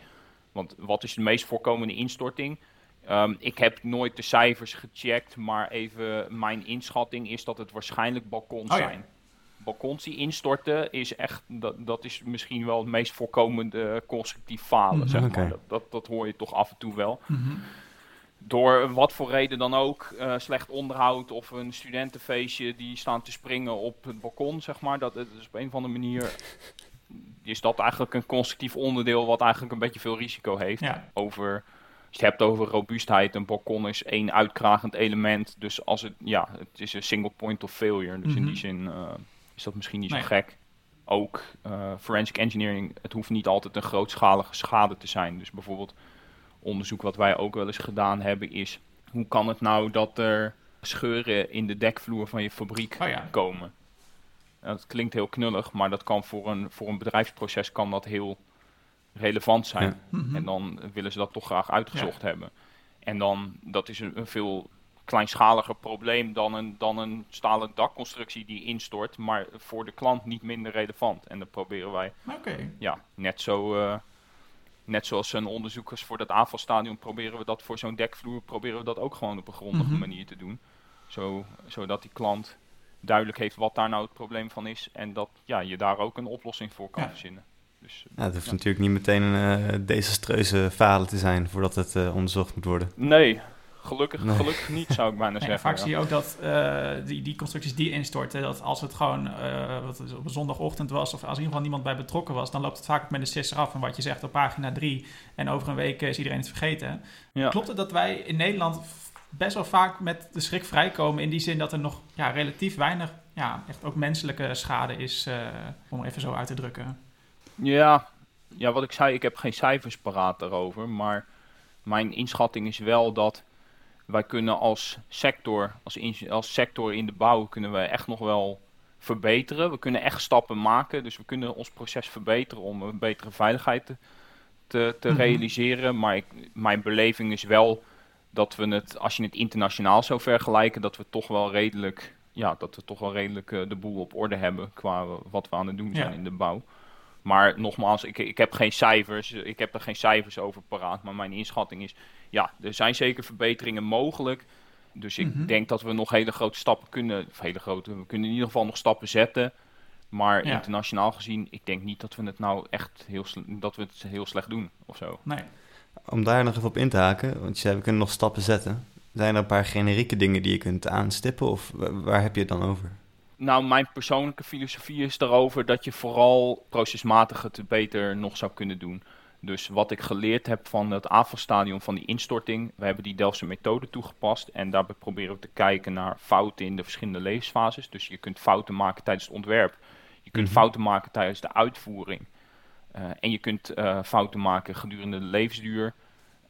Want wat is de meest voorkomende instorting? Um, ik heb nooit de cijfers gecheckt, maar even mijn inschatting is dat het waarschijnlijk balkons oh, zijn. Balkons die instorten is echt, dat, dat is misschien wel het meest voorkomende constructief falen, mhm. zeg maar. Dat, dat, dat, hoor je toch af en toe wel. Mhm. Door wat voor reden dan ook, uh, slecht onderhoud of een studentenfeestje die staan te springen op het balkon, zeg maar. Dat, dat is op een of andere manier is dat eigenlijk een constructief onderdeel wat eigenlijk een beetje veel risico heeft ja. over je het hebt over robuustheid, een balkon is één uitkragend element. Dus als het, ja, het is een single point of failure. Dus in die mhm. zin uh, is dat misschien niet zo gek. Ook uh, forensic engineering, het hoeft niet altijd een grootschalige schade te zijn. Dus bijvoorbeeld onderzoek wat wij ook wel eens gedaan hebben is... hoe kan het nou dat er scheuren in de dekvloer van je fabriek oh ja. komen? dat klinkt heel knullig, maar dat kan voor een, voor een bedrijfsproces kan dat heel relevant zijn. Mhm. En dan willen ze dat toch graag uitgezocht hebben. En dan, dat is een, veel kleinschaliger probleem dan een, dan een stalen dakconstructie die instort, maar voor de klant niet minder relevant. En dan proberen wij, ja, net zo, uh, net zoals een onderzoekers voor dat aanvalstadion, proberen we dat voor zo'n dekvloer, proberen we dat ook gewoon op een grondige mhm. manier te doen. Zo, zodat die klant duidelijk heeft wat daar nou het probleem van is en dat ja, je daar ook een oplossing voor kan verzinnen. Dus, uh, het hoeft natuurlijk niet meteen een uh, desastreuze falen te zijn voordat het uh, onderzocht moet worden. Nee, Gelukkig, Nee. gelukkig niet, zou ik bijna Nee, zeggen. vaak ja. zie je ook dat eh, die, die constructies die instorten, dat als het gewoon eh, wat het op een zondagochtend was, of als in ieder geval niemand bij betrokken was, dan loopt het vaak ook met de sisser af. En wat je zegt op pagina 3 en over een week is iedereen het vergeten. Ja. Klopt het dat wij in Nederland best wel vaak met de schrik vrijkomen in die zin dat er nog ja, relatief weinig, ja, echt ook menselijke schade is, eh, om even zo uit te drukken? Ja, ja, wat ik zei, ik heb geen cijfers paraat daarover. Maar mijn inschatting is wel dat wij kunnen als sector, als, in- als sector in de bouw, kunnen we echt nog wel verbeteren. We kunnen echt stappen maken. Dus we kunnen ons proces verbeteren om een betere veiligheid te, te, te Mhm. realiseren. Maar ik, mijn beleving is wel dat we het, als je het internationaal zou vergelijken, dat we toch wel redelijk, ja, dat we toch wel redelijk eh, de boel op orde hebben qua wat we aan het doen zijn Ja. in de bouw. Maar nogmaals, ik, ik heb geen cijfers, ik heb er geen cijfers over paraat, maar mijn inschatting is, ja, er zijn zeker verbeteringen mogelijk. Dus ik Mhm. denk dat we nog hele grote stappen kunnen, of hele grote, we kunnen in ieder geval nog stappen zetten. Maar Ja. internationaal gezien, ik denk niet dat we het nou echt heel, dat we het heel slecht doen of zo. Nee. Om daar nog even op in te haken, want je zei we kunnen nog stappen zetten. Zijn er een paar generieke dingen die je kunt aanstippen of wa- waar heb je het dan over? Nou, mijn persoonlijke filosofie is daarover dat je vooral procesmatig het beter nog zou kunnen doen. Dus wat ik geleerd heb van het AFAS-stadion van die instorting, we hebben die Delftse methode toegepast en daarbij proberen we te kijken naar fouten in de verschillende levensfases. Dus je kunt fouten maken tijdens het ontwerp, je kunt Mhm. fouten maken tijdens de uitvoering eh, en je kunt eh, fouten maken gedurende de levensduur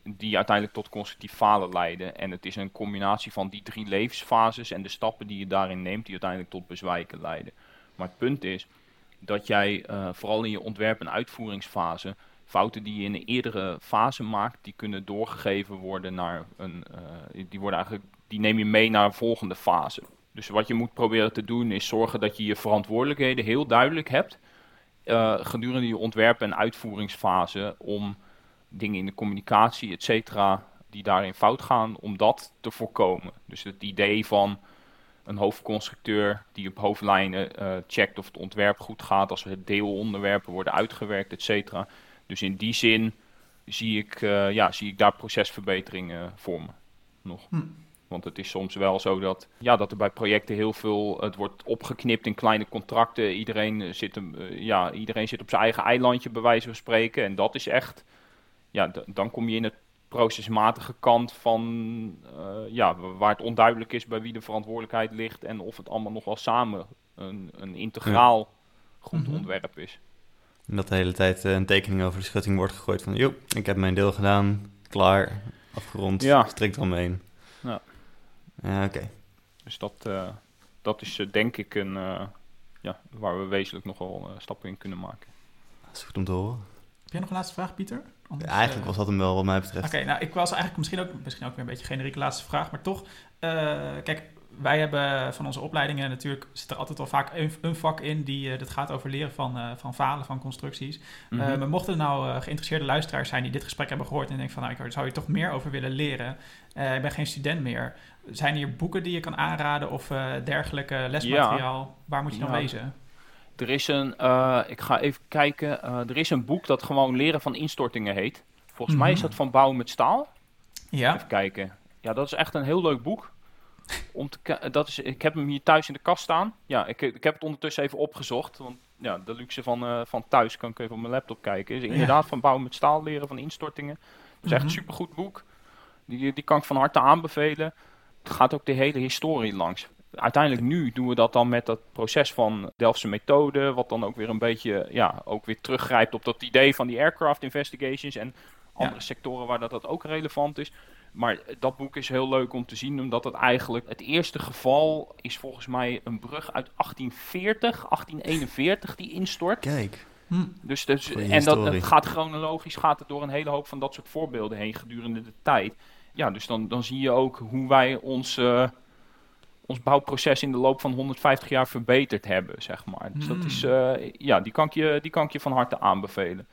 die uiteindelijk tot constructief falen leiden. En het is een combinatie van die drie levensfases en de stappen die je daarin neemt, die uiteindelijk tot bezwijken leiden. Maar het punt is dat jij eh, vooral in je ontwerp- en uitvoeringsfase fouten die je in een eerdere fase maakt, die kunnen doorgegeven worden naar een, eh, die worden eigenlijk, die neem je mee naar een volgende fase. Dus wat je moet proberen te doen is zorgen dat je je verantwoordelijkheden heel duidelijk hebt eh, gedurende je ontwerp- en uitvoeringsfase om dingen in de communicatie, et cetera, die daarin fout gaan, om dat te voorkomen. Dus het idee van een hoofdconstructeur die op hoofdlijnen eh, checkt of het ontwerp goed gaat, als er deelonderwerpen worden uitgewerkt, et cetera. Dus in die zin zie ik, eh, ja, zie ik daar procesverbeteringen voor me nog. Hm. Want het is soms wel zo dat, ja, dat er bij projecten heel veel, het wordt opgeknipt in kleine contracten. Iedereen, zit, hem, eh, ja, iedereen zit op zijn eigen eilandje, bij wijze van spreken. En dat is echt, ja, dan kom je in het procesmatige kant van, eh, ja, wa- waar het onduidelijk is bij wie de verantwoordelijkheid ligt. En of het allemaal nog wel samen een, een integraal goed ontwerp is. En dat de hele tijd eh, een tekening over de schutting wordt gegooid van... joh, ik heb mijn deel gedaan, klaar, afgerond, Ja. strikt eromheen. Ja. Ja, oké. Dus dat, eh, dat is denk ik een, ja, waar we wezenlijk nog wel eh, stappen in kunnen maken. Dat is goed om te horen. Heb jij nog een laatste vraag, Pieter? Anders, Eigenlijk eh, was dat hem wel wat mij Oké, betreft. nou ik was eigenlijk misschien ook, misschien ook weer een beetje een generieke laatste vraag, maar toch. eh, kijk, wij hebben van onze opleidingen natuurlijk, zit er altijd wel vaak een, een vak in die eh, dat gaat over leren van, eh, van falen, van constructies. Mhm. Eh, maar mochten er nou eh, geïnteresseerde luisteraars zijn die dit gesprek hebben gehoord en denken van nou, ik zou hier toch meer over willen leren. Eh, ik ben geen student meer. Zijn hier boeken die je kan aanraden of eh, dergelijke lesmateriaal? Waar moet je dan Ja. lezen? Er is een, eh, ik ga even kijken, eh, er is een boek dat gewoon leren van instortingen heet. Volgens mij is Mhm. dat van Bouwen met Staal. Ja, Even kijken. Ja, dat is echt een heel leuk boek. Om te dat is, ik heb hem hier thuis in de kast staan. Ja, ik, ik heb het ondertussen even opgezocht. Want ja, de luxe van, eh, van thuis kan ik even op mijn laptop kijken. Is inderdaad van Bouwen met Staal leren van instortingen. Dat is echt een Mhm. supergoed boek. Die, die kan ik van harte aanbevelen. Het gaat ook de hele historie langs. Uiteindelijk nu doen we dat dan met dat proces van Delftse methode, wat dan ook weer een beetje, ja, ook weer teruggrijpt op dat idee van die aircraft investigations en andere sectoren waar dat, dat ook relevant is. Maar dat boek is heel leuk om te zien, omdat het eigenlijk het eerste geval is volgens mij een brug uit 1840, 1841 die instort. Kijk, Hm. Dus, dus, en dat gaat chronologisch gaat het door een hele hoop van dat soort voorbeelden heen gedurende de tijd. Ja, dus dan, dan zie je ook hoe wij ons, ons bouwproces in de loop van 150 jaar verbeterd hebben, zeg maar. Dus dat Hmm. is, eh, ja, die kan, ik je, die kan ik je van harte aanbevelen.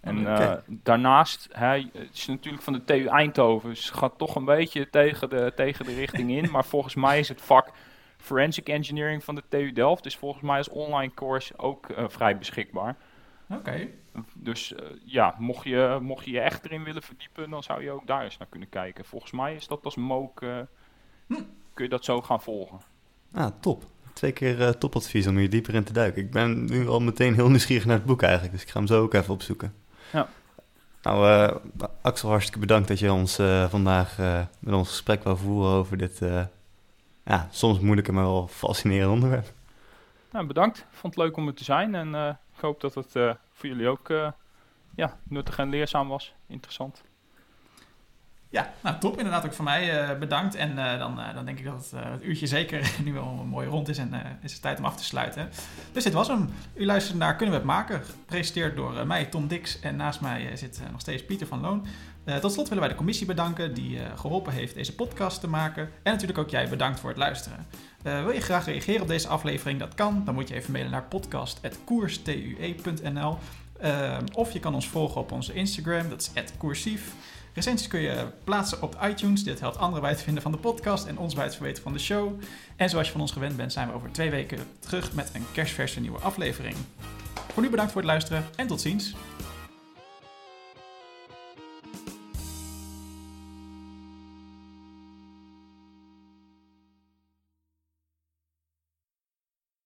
En eh, daarnaast, hè, het is natuurlijk van de TU Eindhoven, dus het gaat toch een beetje tegen de, tegen de richting in. maar volgens mij is het vak Forensic Engineering van de TU Delft, dus volgens mij is online course ook eh, vrij beschikbaar. Oké. Dus ja, mocht je, mocht je je echt erin willen verdiepen, dan zou je ook daar eens naar kunnen kijken. Volgens mij is dat als MOOC, Hm. Kun je dat zo gaan volgen. Ah, top. Twee keer eh, topadvies om hier dieper in te duiken. Ik ben nu al meteen heel nieuwsgierig naar het boek eigenlijk, dus ik ga hem zo ook even opzoeken. Ja. Nou, eh, Axel, hartstikke bedankt dat je ons eh, vandaag met ons gesprek wou voeren over dit, ja, soms moeilijke, maar wel fascinerende onderwerp. Nou, bedankt. Vond het leuk om er te zijn en ik hoop dat het voor jullie ook ja, nuttig en leerzaam was. Interessant. Ja, nou top. Inderdaad ook van mij eh, bedankt. En eh, dan, eh, dan denk ik dat het, uurtje zeker nu wel mooi rond is en is het tijd om af te sluiten. Dus dit was hem. U luistert naar Kunnen we het maken? Gepresenteerd door mij, Tom Dix. En naast mij zit nog steeds Pieter van Loon. Tot slot willen wij de commissie bedanken die eh, geholpen heeft deze podcast te maken. En natuurlijk ook jij bedankt voor het luisteren. Wil je graag reageren op deze aflevering? Dat kan. Dan moet je even mailen naar podcast.koerstue.nl Of je kan ons volgen op onze Instagram, dat is @koersief. Recensies kun je plaatsen op iTunes. Dit helpt anderen bij het vinden van de podcast en ons bij het verbeteren van de show. En zoals je van ons gewend bent, zijn we over twee weken terug met een kerstverse nieuwe aflevering. Voor nu bedankt voor het luisteren en tot ziens.